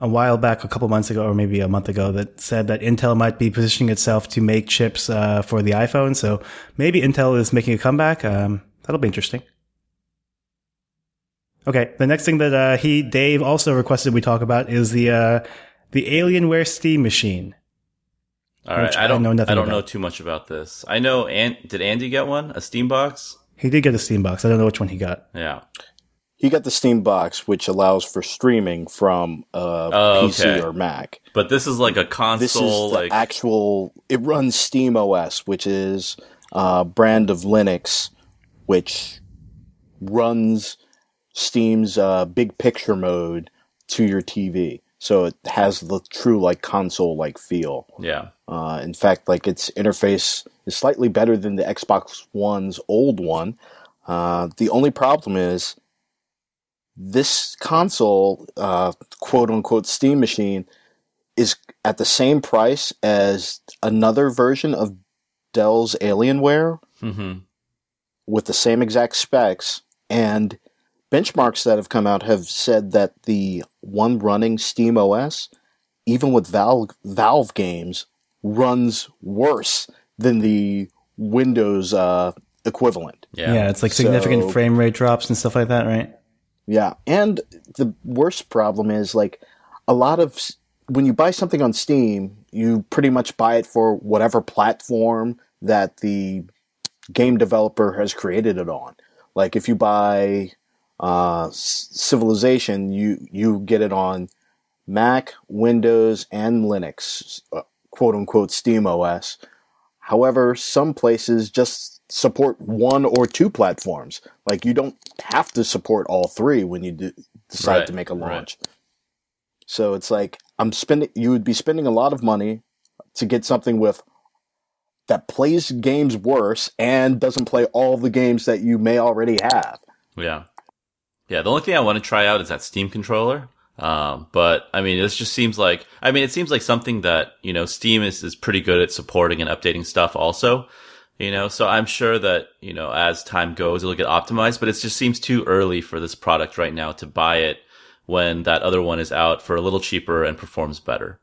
a while back, a couple months ago, or maybe a month ago, that said that Intel might be positioning itself to make chips uh, for the iPhone. So maybe Intel is making a comeback. Um, that'll be interesting. Okay, the next thing that uh, he Dave also requested we talk about is the uh, the Alienware Steam machine. All right. I I don't know nothing I don't about. know too much about this. I know and did Andy get one? A Steam box? He did get a Steam box. I don't know which one he got. Yeah. He got the Steam box, which allows for streaming from a Oh, PC okay. or Mac. But this is like a This console is the like actual. It runs Steam OS, which is a brand of Linux, which runs Steam's uh, big picture mode to your TV. So it has the true like console like feel. yeah. Uh, in fact, like its interface is slightly better than the Xbox One's old one. Uh, the only problem is this console, uh, quote unquote Steam machine, is at the same price as another version of Dell's Alienware Mhm. with the same exact specs. And benchmarks that have come out have said that the one running Steam OS, even with Valve, Valve games, runs worse than the Windows uh, equivalent. Yeah. Yeah, it's like significant So- frame rate drops and stuff like that, right? Yeah, and the worst problem is like a lot of when you buy something on Steam, you pretty much buy it for whatever platform that the game developer has created it on. Like if you buy uh, Civilization, you you get it on Mac, Windows, and Linux, uh, quote unquote Steam OS. However, some places just support one or two platforms. Like you don't have to support all three when you do, decide Right, to make a right. launch. So it's like I'm spending. You would be spending a lot of money to get something with that plays games worse and doesn't play all the games that you may already have. Yeah. Yeah. The only thing I want to try out is that Steam controller. Um, but I mean, this just seems like, I mean, it seems like something that, you know, Steam is, is pretty good at supporting and updating stuff also, you know, so I'm sure that, you know, as time goes, it'll get optimized, but it just seems too early for this product right now to buy it when that other one is out for a little cheaper and performs better.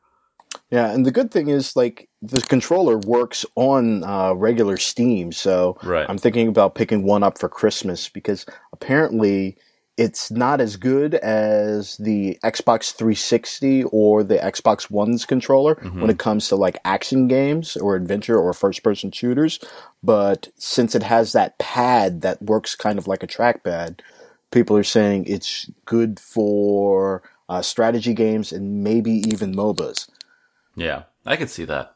Yeah, and the good thing is like the controller works on uh, regular Steam, so Right. I'm thinking about picking one up for Christmas because apparently it's not as good as the Xbox 360 or the Xbox One's controller when it comes to like action games or adventure or first person shooters. But since it has that pad that works kind of like a trackpad, people are saying it's good for uh, strategy games and maybe even MOBAs. Yeah. I could see that.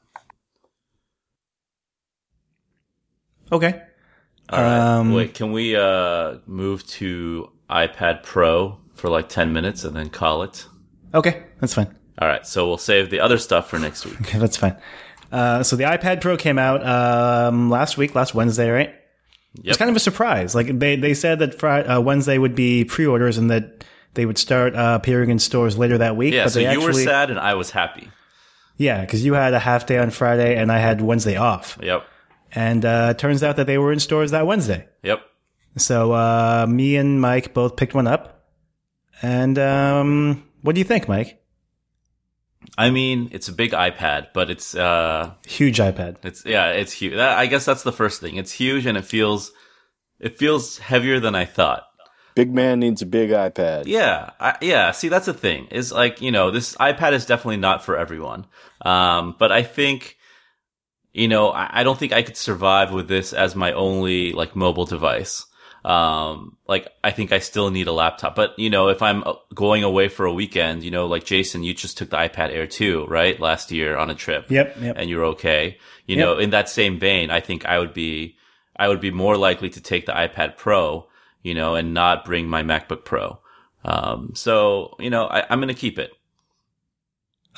Okay. All right. Um, Wait, can we, uh, move to iPad Pro for like 10 minutes and then call it? Okay, that's fine. All right, so we'll save the other stuff for next week. Okay, that's fine. Uh, so the iPad Pro came out um, last week, last Wednesday, right? It's kind of a surprise. Like they they said that Friday, uh, Wednesday would be pre-orders and that they would start uh, appearing in stores later that week. Yeah, but so they you were sad and I was happy. Yeah, because you had a half day on Friday and I had Wednesday off, Yep. and uh, it turns out that they were in stores that Wednesday. Yep. So uh, me and Mike both picked one up. And um, what do you think, Mike? I mean, it's a big iPad, but it's uh Huge iPad. it's yeah, it's huge. That, I guess that's the first thing. It's huge and it feels it feels heavier than I thought. Big man needs a big iPad. Yeah, I, yeah. See, that's the thing. Is like you know, this iPad is definitely not for everyone. Um, but I think, you know, I, I don't think I could survive with this as my only like mobile device. Um, like I think I still need a laptop. But you know, if I'm uh, going away for a weekend, you know, like Jason, you just took the iPad Air 2, right, last year on a trip. Yep, yep. And you're okay. You Yep. know, in that same vein, I think I would be, I would be more likely to take the iPad Pro, you know, and not bring my MacBook Pro. Um, so, you know, I, I'm going to keep it.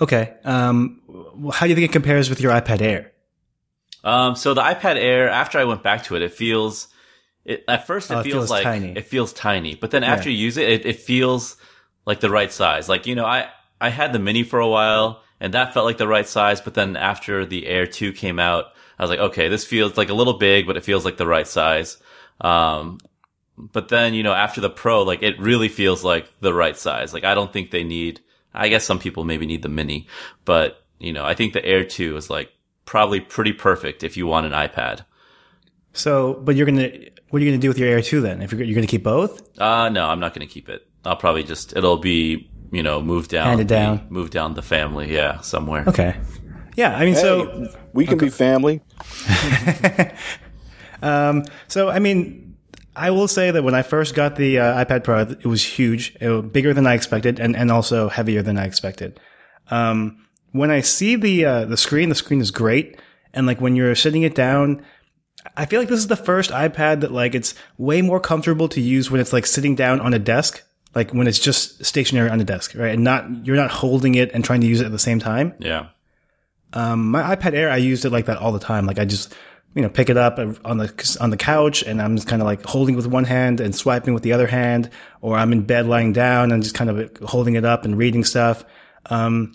Okay. Um, how do you think it compares with your iPad Air? Um, so the iPad Air, after I went back to it, it feels, it, at first it, Oh, it feels, feels like, tiny. it feels tiny, but then after you use it, it, it feels like the right size. Like, you know, I, I had the mini for a while and that felt like the right size, but then after the Air 2 came out, I was like, okay, this feels like a little big, but it feels like the right size. Um, but then, you know, after the Pro, like it really feels like the right size. Like I don't think they need, I guess some people maybe need the mini, but you know, I think the Air 2 is like probably pretty perfect if you want an iPad. So, but you're gonna, what are you gonna do with your Air 2 then? If you're, you're gonna keep both? Uh, no, I'm not going to keep it. I'll probably just, it'll be, you know, moved down, Handed the- down. moved down the family. Yeah. Somewhere. Okay. Yeah, I mean, so, we can be family. Um, so I mean, I will say that when I first got the uh, iPad Pro, it was huge, it was bigger than I expected, and, and also heavier than I expected. Um, when I see the uh, the screen, the screen is great, and like when you're sitting it down, I feel like this is the first iPad that like it's way more comfortable to use when it's like sitting down on a desk, like when it's just stationary on the desk, right? And not you're not holding it and trying to use it at the same time. Yeah. Um, my iPad Air, I used it like that all the time. Like I just, you know, pick it up on the on the couch, and I'm just kind of like holding with one hand and swiping with the other hand, or I'm in bed lying down and just kind of holding it up and reading stuff. Um,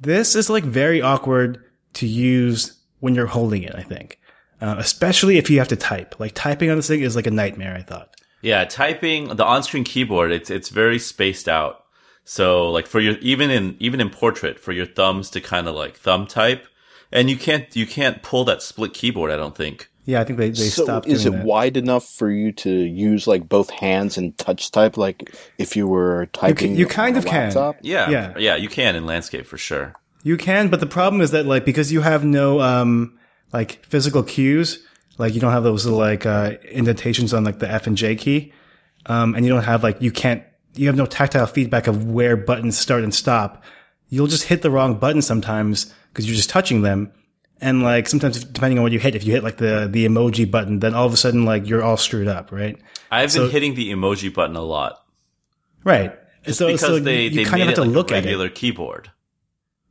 this is like very awkward to use when you're holding it. I think, uh, especially if you have to type. Like typing on this thing is like a nightmare. I thought. Yeah, typing the on-screen keyboard, it's it's very spaced out. So like for your even in even in portrait for your thumbs to kind of like thumb type, and you can't you can't pull that split keyboard. I don't think. Yeah, I think they, they So stopped is it that. wide enough for you to use like both hands and touch type, like if you were typing? you kind on of a can. laptop? Yeah, Yeah. yeah, you can in landscape for sure. You can, but the problem is that like because you have no um like physical cues, like you don't have those little like uh indentations on like the F and J key, um, and you don't have like you can't you have no tactile feedback of where buttons start and stop. You'll just hit the wrong button sometimes because you're just touching them. And like sometimes depending on what you hit, if you hit like the, the emoji button, then all of a sudden like you're all screwed up, right? I've So- been hitting the emoji button a lot Right. so, because so they, you they kind of have to like look a at it. regular keyboard.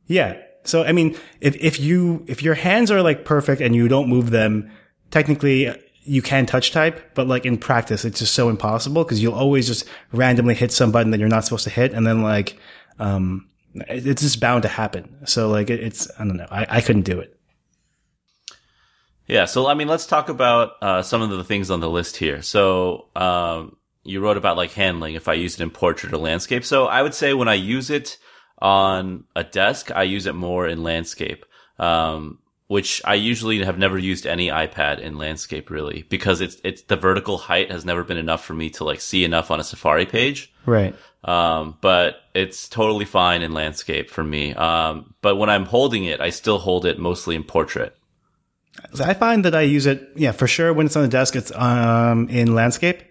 Yeah. So I mean, if if you if your hands are like perfect and you don't move them, technically you can touch type, but like in practice, it's just so impossible because you'll always just randomly hit some button that you're not supposed to hit, and then like, um, it's just bound to happen. So like, it's I don't know, I, I couldn't do it. Yeah, so I mean, let's talk about uh, some of the things on the list here. So um, you wrote about like handling if I use it in portrait or landscape. So I would say when I use it on a desk, I use it more in landscape, um, which I usually have never used any iPad in landscape really because it's it's the vertical height has never been enough for me to like see enough on a Safari page. Right. Um, but it's totally fine in landscape for me. Um, but when I'm holding it, I still hold it mostly in portrait. I find that I use it, yeah, for sure. When it's on the desk, it's um in landscape.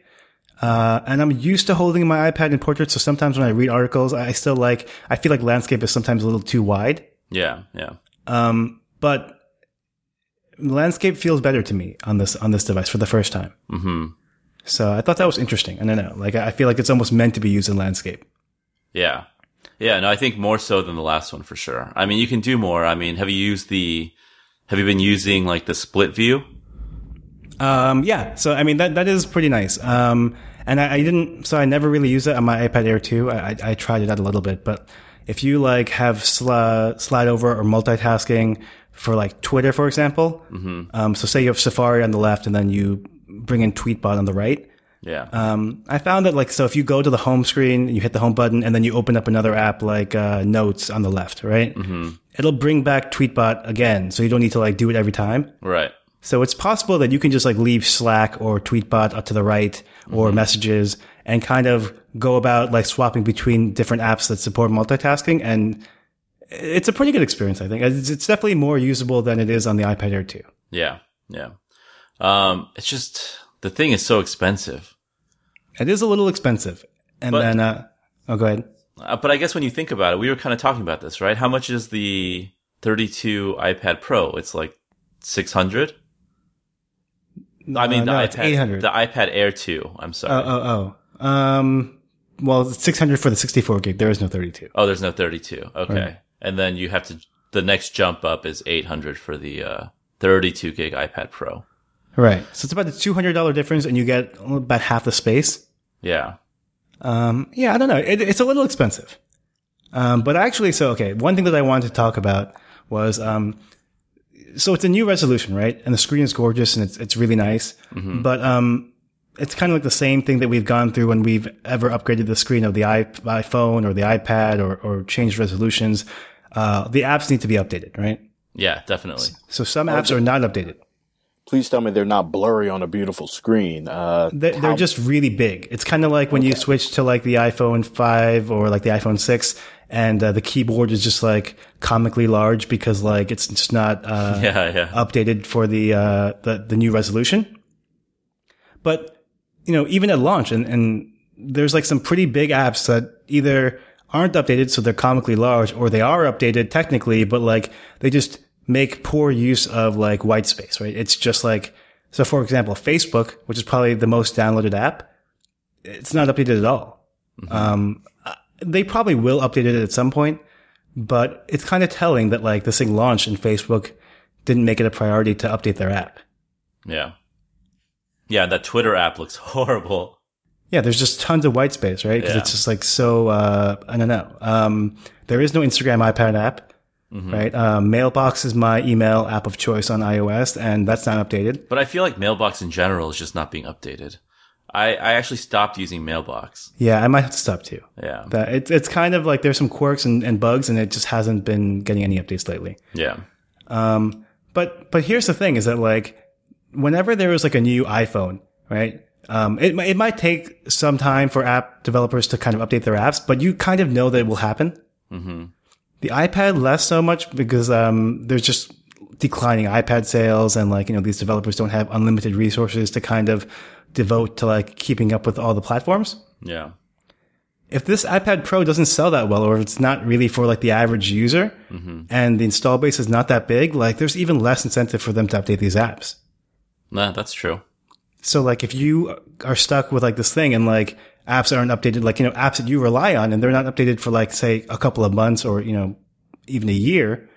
Uh, and I'm used to holding my iPad in portrait. So sometimes when I read articles, I still like, I feel like landscape is sometimes a little too wide. Yeah, yeah. Um, but landscape feels better to me on this on this device for the first time. hmm So I thought that was interesting. I don't know, like I feel like it's almost meant to be used in landscape. Yeah. Yeah, no, I think more so than the last one for sure. I mean, you can do more. I mean, have you used the, have you been using like the split view? Um, yeah. So I mean that that is pretty nice. Um, and I, I didn't, so I never really used it on my iPad Air 2. I, I, I tried it out a little bit, but if you like have sli- slide over or multitasking for like Twitter, for example, um, so say you have Safari on the left and then you bring in Tweetbot on the right. Yeah. Um, I found that like, so if you go to the home screen, you hit the home button and then you open up another app like, uh, notes on the left, right? Mm-hmm. It'll bring back Tweetbot again. So you don't need to like do it every time. right. So it's possible that you can just like leave Slack or Tweetbot up to the right or messages and kind of go about like swapping between different apps that support multitasking. And it's a pretty good experience, I think. It's, it's definitely more usable than it is on the iPad Air 2. Yeah. Yeah. Um, it's just, the thing is so expensive. It is a little expensive. And But- then, uh, oh, go ahead. Uh, but I guess when you think about it, we were kind of talking about this, right? How much is the 32 iPad Pro? It's like 600. I mean, Uh, the no, it's iPad, 800. the iPad Air 2. I'm sorry. Oh, oh, oh. Um, well, it's 600 for the 64 gig. There is no 32. Oh, there's no 32. Okay. Right. And then you have to, the next jump up is 800 for the, uh, 32 gig iPad Pro. Right. So it's about a $200 difference and you get about half the space. Yeah. Um, yeah, I don't know. It, it's a little expensive. Um, but actually, so, okay. One thing that I wanted to talk about was, um, so it's a new resolution, right? And the screen is gorgeous and it's, it's really nice. But, um, it's kind of like the same thing that we've gone through when we've ever upgraded the screen of the iPhone or the iPad or, or changed resolutions. Uh, the apps need to be updated, right? Yeah, definitely. So some apps are not updated. Please tell me they're not blurry on a beautiful screen. Uh, They're, they're just really big. It's kind of like when you switch to like the iPhone 5 or like the iPhone 6 and uh, the keyboard is just like comically large because like it's just not uh, Yeah, yeah. updated for the, uh, the the new resolution. But you know, even at launch, and, and there's like some pretty big apps that either aren't updated, so they're comically large, or they are updated technically, but like they just make poor use of like white space, right? It's just like so. For example, Facebook, which is probably the most downloaded app, it's not updated at all. Um, uh, they probably will update it at some point, but it's kind of telling that like this thing launched and Facebook didn't make it a priority to update their app. Yeah. Yeah, that Twitter app looks horrible. Yeah, there's just tons of white space, right? Because Yeah. it's just like so. Uh, I don't know. Um, there is no Instagram iPad app, Mm-hmm. right? Um, Mailbox is my email app of choice on iOS, and that's not updated. But I feel like Mailbox in general is just not being updated. I, I actually stopped using Mailbox. Yeah, I might have to stop too. Yeah. That it's it's kind of like there's some quirks and, and bugs, and it just hasn't been getting any updates lately. Yeah. Um, but but here's the thing: is that like whenever there is like a new iPhone, right? Um, it it might take some time for app developers to kind of update their apps, but you kind of know that it will happen. hmm The iPad less so much because um, there's just declining iPad sales, and like you know these developers don't have unlimited resources to kind of devote to like keeping up with all the platforms. Yeah. if this iPad Pro doesn't sell that well, or if it's not really for like the average user, and the install base is not that big, like there's even less incentive for them to update these apps. Nah, that's true. So like if you are stuck with like this thing and like apps aren't updated, like, you know, apps that you rely on and they're not updated for like, say, a couple of months or, you know, even a year,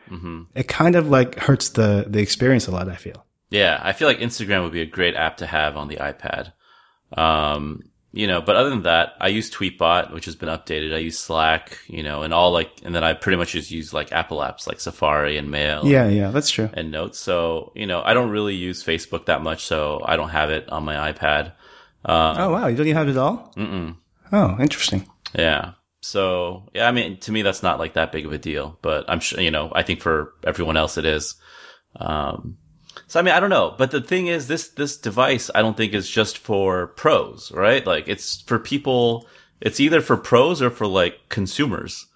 it kind of like hurts the, the experience a lot, I feel. Yeah, I feel like Instagram would be a great app to have on the iPad. Um, you know, but other than that, I use Tweetbot, which has been updated. I use Slack, you know, and all like, and then I pretty much just use like Apple apps like Safari and Mail. Yeah, yeah, that's true. and notes. So, you know, I don't really use Facebook that much, so I don't have it on my iPad. Oh, wow. You don't even have it all? Mm-mm. Oh, interesting. Yeah. So, yeah, I mean, to me, that's not like that big of a deal, but I'm sure, you know, I think for everyone else it is. Um, so, I mean, I don't know, but the thing is, this, this device, I don't think is just for pros, right? Like it's for people, it's either for pros or for like consumers.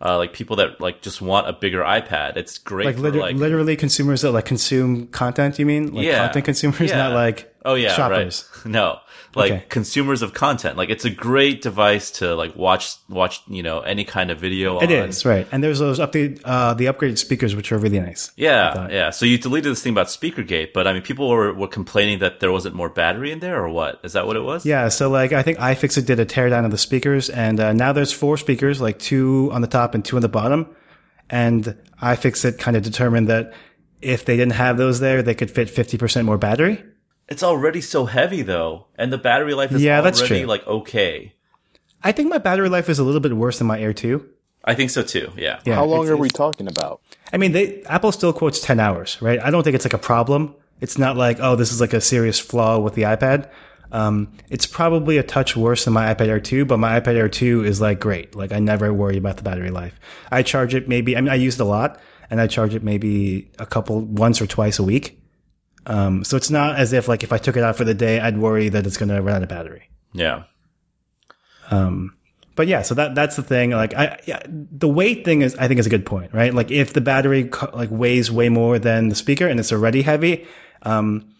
Uh, like people that like just want a bigger iPad. It's great Like, for liter- like literally consumers that like consume content, you mean? Like Yeah. content consumers, Yeah. not like Oh yeah, shoppers. right. No, like Okay. consumers of content. Like it's a great device to like watch watch you know any kind of video. It on. is, right. And there's those update, uh, the upgraded speakers, which are really nice. Yeah, yeah. So you deleted this thing about SpeakerGate, but I mean, people were were complaining that there wasn't more battery in there, or what? Is that what it was? Yeah, so like I think iFixit did a teardown of the speakers, and uh, now there's four speakers, like two on the top and two on the bottom. And iFixit kind of determined that if they didn't have those there, they could fit 50% more battery. It's already so heavy though, and the battery life is Yeah, that's already true. like okay. I think my battery life is a little bit worse than my Air 2. I think so too. Yeah. Yeah, How long it's- are we talking about? I mean, they Apple still quotes 10 hours, right? I don't think it's like a problem. It's not like, oh, this is like a serious flaw with the iPad. Um, it's probably a touch worse than my iPad Air 2, but my iPad Air 2 is like great. Like I never worry about the battery life. I charge it maybe, I mean, I use it a lot and I charge it maybe a couple, once or twice a week. Um, so it's not as if like if I took it out for the day, I'd worry that it's going to run out of battery. Yeah. But yeah, so that that's the thing. Like, I yeah, the weight thing is I think is a good point, right? Like, if the battery like weighs way more than the speaker and it's already heavy, um,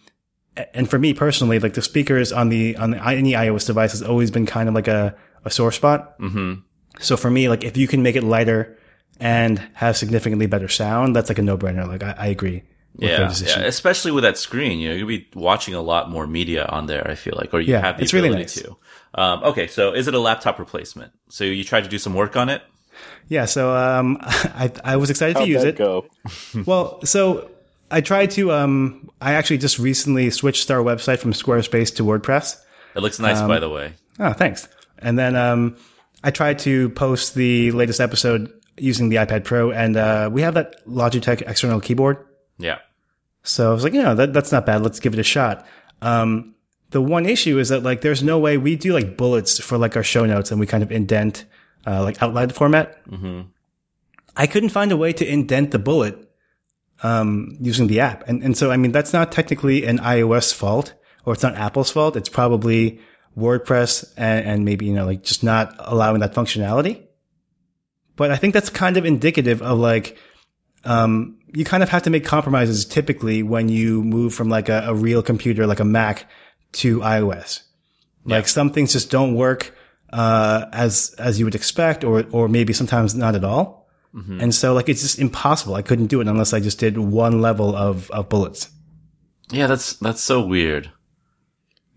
and for me personally, like the speakers on the on the, any iOS device has always been kind of like a a sore spot. Mm-hmm. So for me, like if you can make it lighter and have significantly better sound, that's like a no brainer. Like I, I agree. With their Yeah, yeah, especially with that screen, you know, you'll be watching a lot more media on there. I feel like, or you Yeah, have the it's really ability nice. to. Um, okay, so is it a laptop replacement? So you tried to do some work on it? Yeah. So um, I I was excited How'd to use that it. go? Well, so I tried to. Um, I actually just recently switched our website from Squarespace to WordPress. It looks nice, Um, by the way. Oh, thanks. And then um, I tried to post the latest episode using the iPad Pro, and uh, we have that Logitech external keyboard. Yeah. So I was like, you know, that, that's not bad. Let's give it a shot. Um, the one issue is that like, there's no way we do like bullets for like our show notes, and we kind of indent uh, like outline format. Mm-hmm. I couldn't find a way to indent the bullet um, using the app, and and so I mean that's not technically an iOS fault, or it's not Apple's fault. It's probably WordPress and, and maybe you know like just not allowing that functionality. But I think that's kind of indicative of like um, you kind of have to make compromises typically when you move from like a, a real computer, like a Mac to iOS. Like some things just don't work, uh, as, as you would expect, or, or maybe sometimes not at all. And so like it's just impossible. I couldn't do it unless I just did one level of, of bullets. Yeah, that's that's so weird.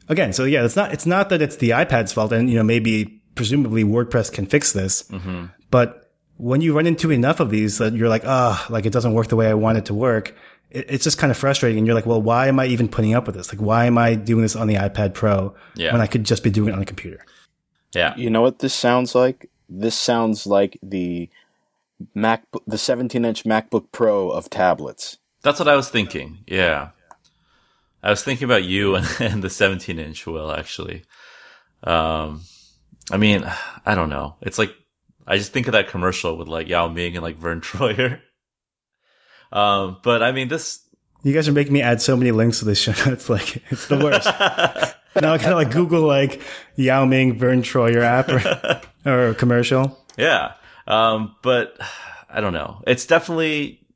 Again, so yeah, it's not, it's not that it's the iPad's fault and, you know, maybe presumably WordPress can fix this, but when you run into enough of these that you're like, ah, like it doesn't work the way I want it to work. It, it's just kind of frustrating. And you're like, well, why am I even putting up with this? Like, why am I doing this on the iPad Pro Yeah. when I could just be doing it on a computer? Yeah. You know what this sounds like? This sounds like the Mac, the 17-inch MacBook Pro of tablets. That's what I was thinking. Yeah. I was thinking about you and, and the 17 inch will actually. Um, I mean, I don't know. It's like, I just think of that commercial with like Yao Ming and like Vern Troyer. Um, but I mean, this, You guys are making me add so many links to this show. It's like, it's the worst. now I kind of like Google like Yao Ming Vern Troyer app or, or commercial. yeah. Um, but I don't know. It's definitely,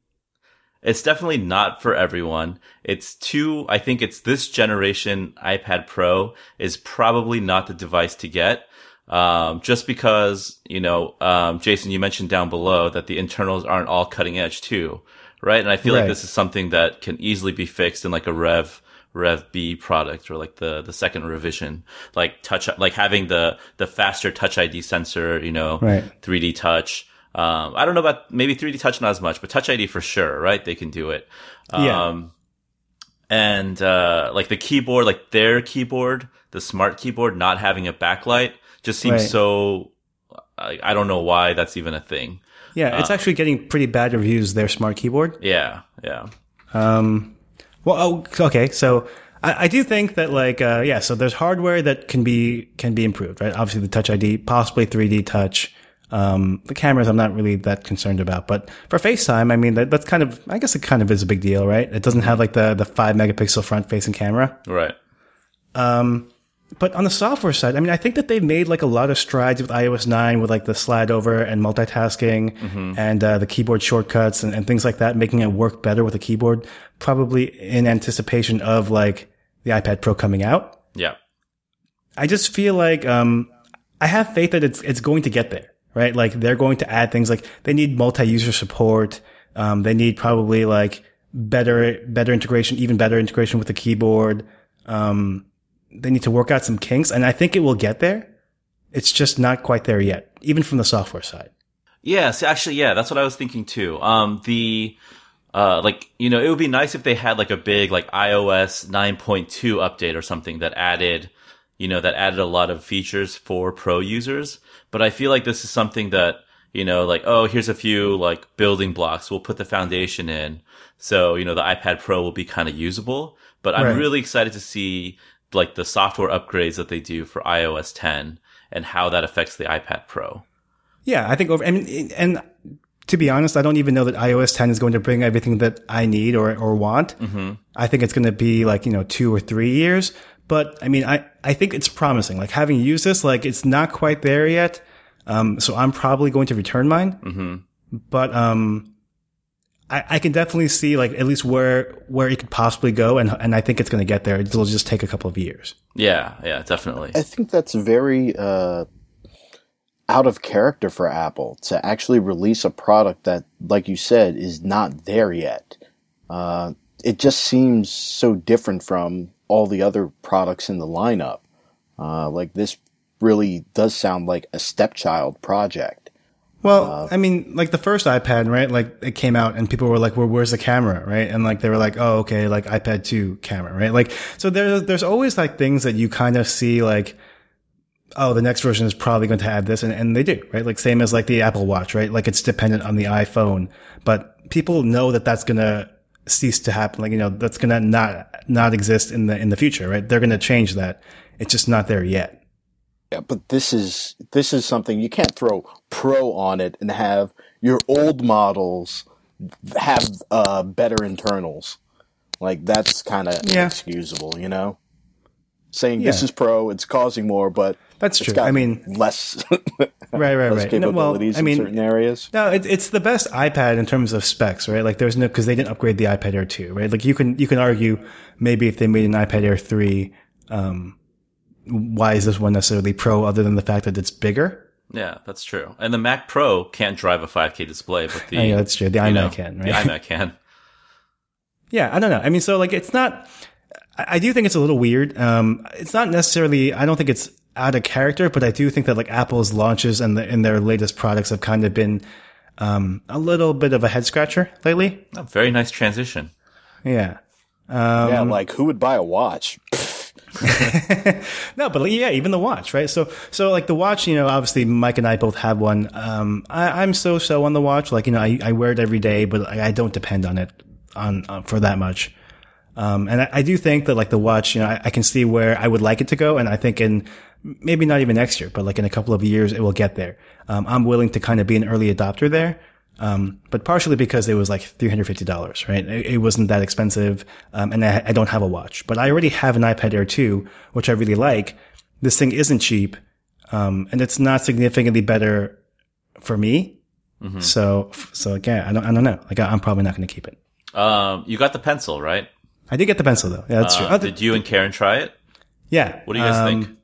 it's definitely not for everyone. It's too, I think it's this generation iPad Pro is probably not the device to get. Um, just because, you know, um, Jason, you mentioned down below that the internals aren't all cutting edge too, right? And I feel Right. like this is something that can easily be fixed in like a Rev, Rev B product or like the, the second revision, like touch, like having the, the faster touch ID sensor, you know, Right. 3D touch. Um, I don't know about maybe 3D touch not as much, but touch ID for sure, right? They can do it. Yeah. Um, and, uh, like the keyboard, like their keyboard, the smart keyboard not having a backlight just seems Right. so, I, I don't know why that's even a thing. Yeah, it's actually getting pretty bad reviews. Their smart keyboard. Yeah. Yeah. Um, well, oh, okay, so I, I do think that like uh, yeah, so there's hardware that can be can be improved, right? Obviously, the Touch ID, possibly 3D Touch. Um, the cameras, I'm not really that concerned about, but for FaceTime, I mean, that, that's kind of, I guess it kind of is a big deal, right? It doesn't have like the the five megapixel front facing camera. Right. Um, but on the software side, I mean, I think that they've made like a lot of strides with iOS 9 with like the slide over and multitasking and uh, the keyboard shortcuts and, and things like that, making it work better with the keyboard, probably in anticipation of like the iPad Pro coming out. Yeah. I just feel like um, I have faith that it's it's going to get there, right? Like they're going to add things like they need multi-user support. Um, they need probably like better better integration, even better integration with the keyboard. Um, they need to work out some kinks, and I think it will get there. It's just not quite there yet, even from the software side. Yes, actually, yeah, that's what I was thinking too. Um, the, uh, like, you know, it would be nice if they had like a big, like, iOS 9.2 update or something that added, you know, that added a lot of features for pro users. But I feel like this is something that, you know, like, oh, here's a few, like, building blocks. We'll put the foundation in. So, you know, the iPad Pro will be kind of usable. But I'm really excited to see, like, the software upgrades that they do for iOS 10 and how that affects the iPad Pro. Yeah, I think over, I mean, and to be honest, I don't even know that iOS 10 is going to bring everything that I need or, or want. Mm-hmm. I think it's going to be like, you know, two or three years. But I mean, I, I think it's promising. Like having used this, like it's not quite there yet. Um, so I'm probably going to return mine. Mm-hmm. But, um, I, I can definitely see like at least where, where it could possibly go. And, and I think it's going to get there. It'll just take a couple of years. Yeah, yeah, definitely. I think that's very uh, out of character for Apple to actually release a product that, like you said, is not there yet. Uh, it just seems so different from all the other products in the lineup. Uh, like this really does sound like a stepchild project. Well, I mean, like the first iPad, right? Like it came out and people were like, well, where's the camera? Right. And like they were like, oh, okay, like iPad 2 camera, right? Like, so there's, there's always like things that you kind of see like, oh, the next version is probably going to add this. And, and they do, right? Like same as like the Apple Watch, right? Like it's dependent on the iPhone, but people know that that's going to cease to happen. Like, you know, that's going to not, not exist in the, in the future, right? They're going to change that. It's just not there yet. Yeah, but this is this is something you can't throw pro on it and have your old models have uh, better internals. Like that's kind of Yeah. inexcusable, you know. Saying this is pro, it's causing more, but That's true. got I mean, less right, right, less right. No, well, capabilities I mean, in certain areas. No, it, it's the best iPad in terms of specs, right? Like there's no, cause they didn't upgrade the iPad Air 2, right? Like you can, you can argue maybe if they made an iPad Air 3, um, why is this one necessarily pro other than the fact that it's bigger? Yeah, that's true. And the Mac Pro can't drive a 5K display, but the Oh, yeah, that's true. The you iMac know, can, The right? iMac can. Yeah, I don't know. I mean, so like it's not, I I do think it's a little weird. Um, it's not necessarily, I don't think it's out of character, but I do think that like Apple's launches and the, and their latest products have kind of been, um, a little bit of a head scratcher lately. A very nice transition. Yeah. Um, yeah, like who would buy a watch? No, but yeah, even the watch, right? So, so like the watch, you know, obviously Mike and I both have one. Um, I, I'm so so on the watch. Like, you know, I, I wear it every day, but I, I don't depend on it on for that much. Um, and I, I do think that like the watch, you know, I, I can see where I would like it to go, and I think in maybe not even next year, but like in a couple of years, it will get there. Um, I'm willing to kind of be an early adopter there. Um, but partially because it was like $350, right? It, it wasn't that expensive. Um, and I, I don't have a watch, but I already have an iPad Air 2, which I really like. This thing isn't cheap. Um, and it's not significantly better for me. So, so like, yeah, I don't, I don't know. Like, I'm probably not going to keep it. Um, you got the pencil, right? I did get the pencil though. Yeah, that's true. Uh, Oh, the- did you and Karen try it? yeah. What do you guys um, think?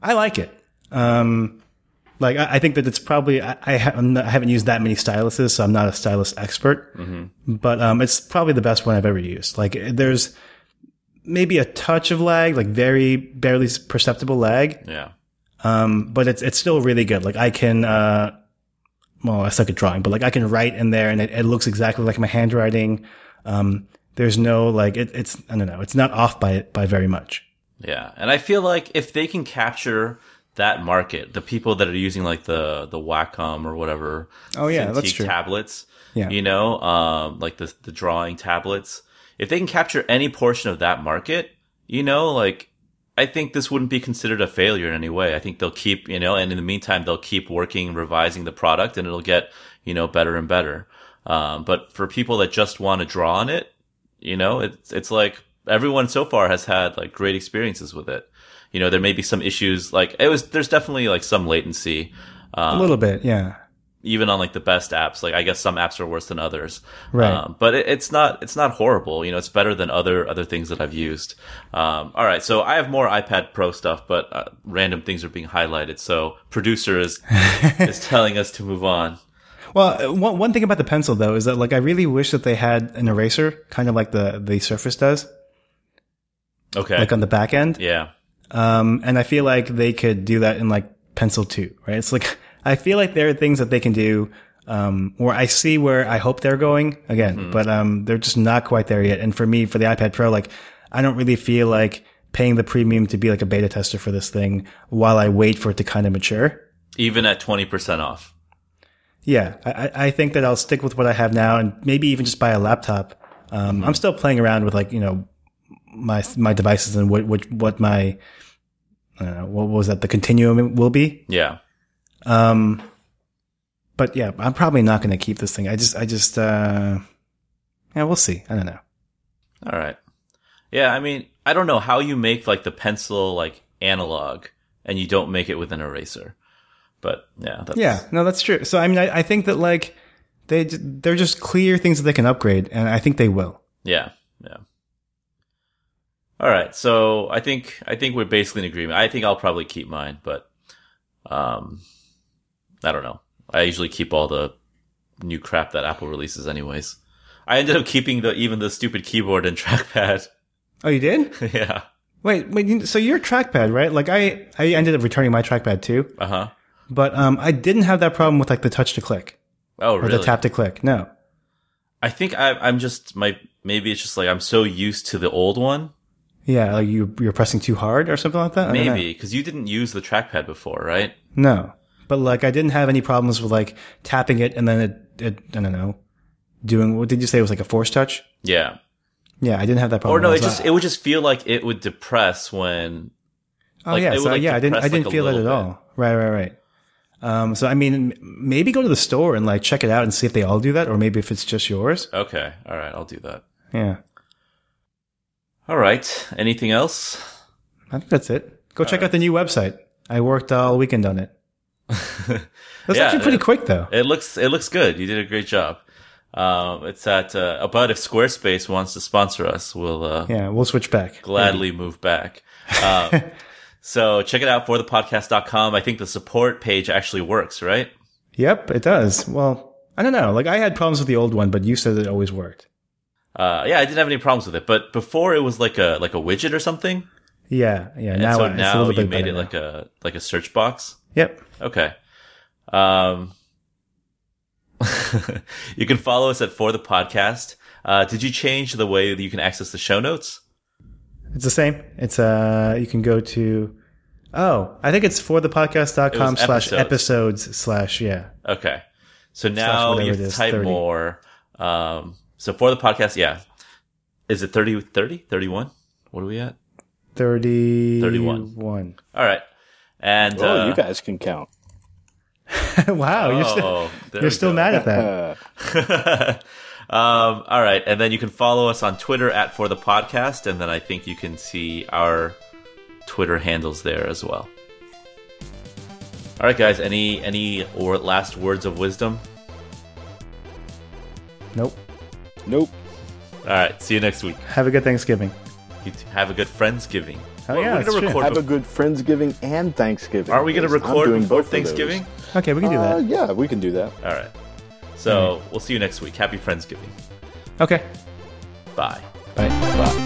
I like it. Um, like I, I think that it's probably I, I, ha- not- I haven't used that many styluses, so I'm not a stylus expert. But um, it's probably the best one I've ever used. Like there's maybe a touch of lag, like very barely perceptible lag, Yeah. um, but it's it's still really good. Like I can, uh, well, I suck at drawing, but like I can write in there, and it, it looks exactly like my handwriting. Um, there's no like it, it's I don't know, it's not off by by very much. Yeah, and I feel like if they can capture that market, the people that are using like the the Wacom or whatever, Oh, yeah, that's true. tablets, Yeah. you know, um, like the the drawing tablets, if they can capture any portion of that market, you know, like I think this wouldn't be considered a failure in any way. I think they'll keep, you know, and in the meantime, they'll keep working, revising the product, and it'll get, you know, better and better. Um, but for people that just want to draw on it, you know, it's it's like everyone so far has had like great experiences with it. You know, there may be some issues, like it was. There's definitely like some latency, a little bit, yeah. even on like the best apps. Like I guess some apps are worse than others, Right. Um, but it, it's not it's not horrible. You know, it's better than other other things that I've used. Um, all right, so I have more iPad Pro stuff, but uh, random things are being highlighted. So producer is is telling us to move on. Well, uh, one one thing about the pencil though is that like I really wish that they had an eraser, kind of like the the Surface does, Okay, like on the back end. yeah, Um, and I feel like they could do that in like Pencil 2, right? It's like, I feel like there are things that they can do, um, where I see where I hope they're going again, but, um, they're just not quite there yet. And for me, for the iPad Pro, like, I don't really feel like paying the premium to be like a beta tester for this thing while I wait for it to kind of mature. even at twenty percent off. Yeah, I, I- I think that I'll stick with what I have now and maybe even just buy a laptop. Um, I'm still playing around with like, you know, my, my devices and what, what, what my, I what was that? The continuum will be. Yeah, Um, but yeah, I'm probably not going to keep this thing. I just, I just, uh, yeah, we'll see. I don't know. all right. Yeah, I mean, I don't know how you make like the pencil like analog and you don't make it with an eraser. But yeah, that's, Yeah, no, that's true. So I mean, I, I think that like they, they're just clear things that they can upgrade, and I think they will. Yeah, yeah. All right, so I think I think we're basically in agreement. I think I'll probably keep mine, but um, I don't know. I usually keep all the new crap that Apple releases, anyways. I ended up keeping the even the stupid keyboard and trackpad. Oh, you did? yeah. Wait, wait. So your trackpad, right? Like I, I ended up returning my trackpad too, Uh huh. but um, I didn't have that problem with like the touch to click Oh, really? or the tap to click. No. I think I, I'm just my maybe it's just like I'm so used to the old one. Yeah, like you you're pressing too hard or something like that. I don't know. Maybe because you didn't use the trackpad before, right? No, but like I didn't have any problems with like tapping it and then it, it I don't know, doing what did you say it was like a force touch? Yeah. Yeah, I didn't have that problem. Or no, it just it would just feel like it would depress when oh like, yeah, it would, so, like, yeah, I didn't I didn't like, feel that at little all. Right, right, right. Um, so I mean, maybe go to the store and like check it out and see if they all do that, or maybe if it's just yours. Okay. All right. I'll do that. Yeah, All right. Anything else? I think that's it. Go check out the new website. I worked all weekend on it. That's Yeah, actually pretty it- quick though. It looks it looks good. You did a great job. Um, it's at uh, about if Squarespace wants to sponsor us, we'll uh, Yeah, we'll switch back. gladly move back. Um, so check it out for the thepodcast.com. I think the support page actually works, right? Yep, it does. Well, I don't know. Like I had problems with the old one, but you said it always worked. Uh, yeah, I didn't have any problems with it, but before it was like a like a widget or something. Yeah, yeah. And now so it's a now you made it now. like a like a search box. Yep. Okay. Um, you can follow us at For the Podcast. Uh, did you change the way that you can access the show notes? It's the same. It's uh you can go to Oh, I think it's for the podcast.com It slash episodes. slash yeah. Okay. So now you type 30. more. Um, so for the podcast, yeah. Is it 30, 30, 31? What are we at? Thirty 31. one. All right. And, Oh, uh, you guys can count. wow, you're still oh, you're still mad at that. Um, all right, and then you can follow us on Twitter at for the podcast, and then I think you can see our Twitter handles there as well. All right, guys. Any any or last words of wisdom? Nope. Nope. All right. See you next week. Have a good Thanksgiving. You t- have a good Friendsgiving. Oh Well, yeah, we're gonna record- Have a good Friendsgiving and Thanksgiving. Are we going to record doing before both. Thanksgiving? Okay, we can do Uh, that. yeah, we can do that. All right. So we'll see you next week. Happy Friendsgiving. Okay. Bye. Bye. Bye.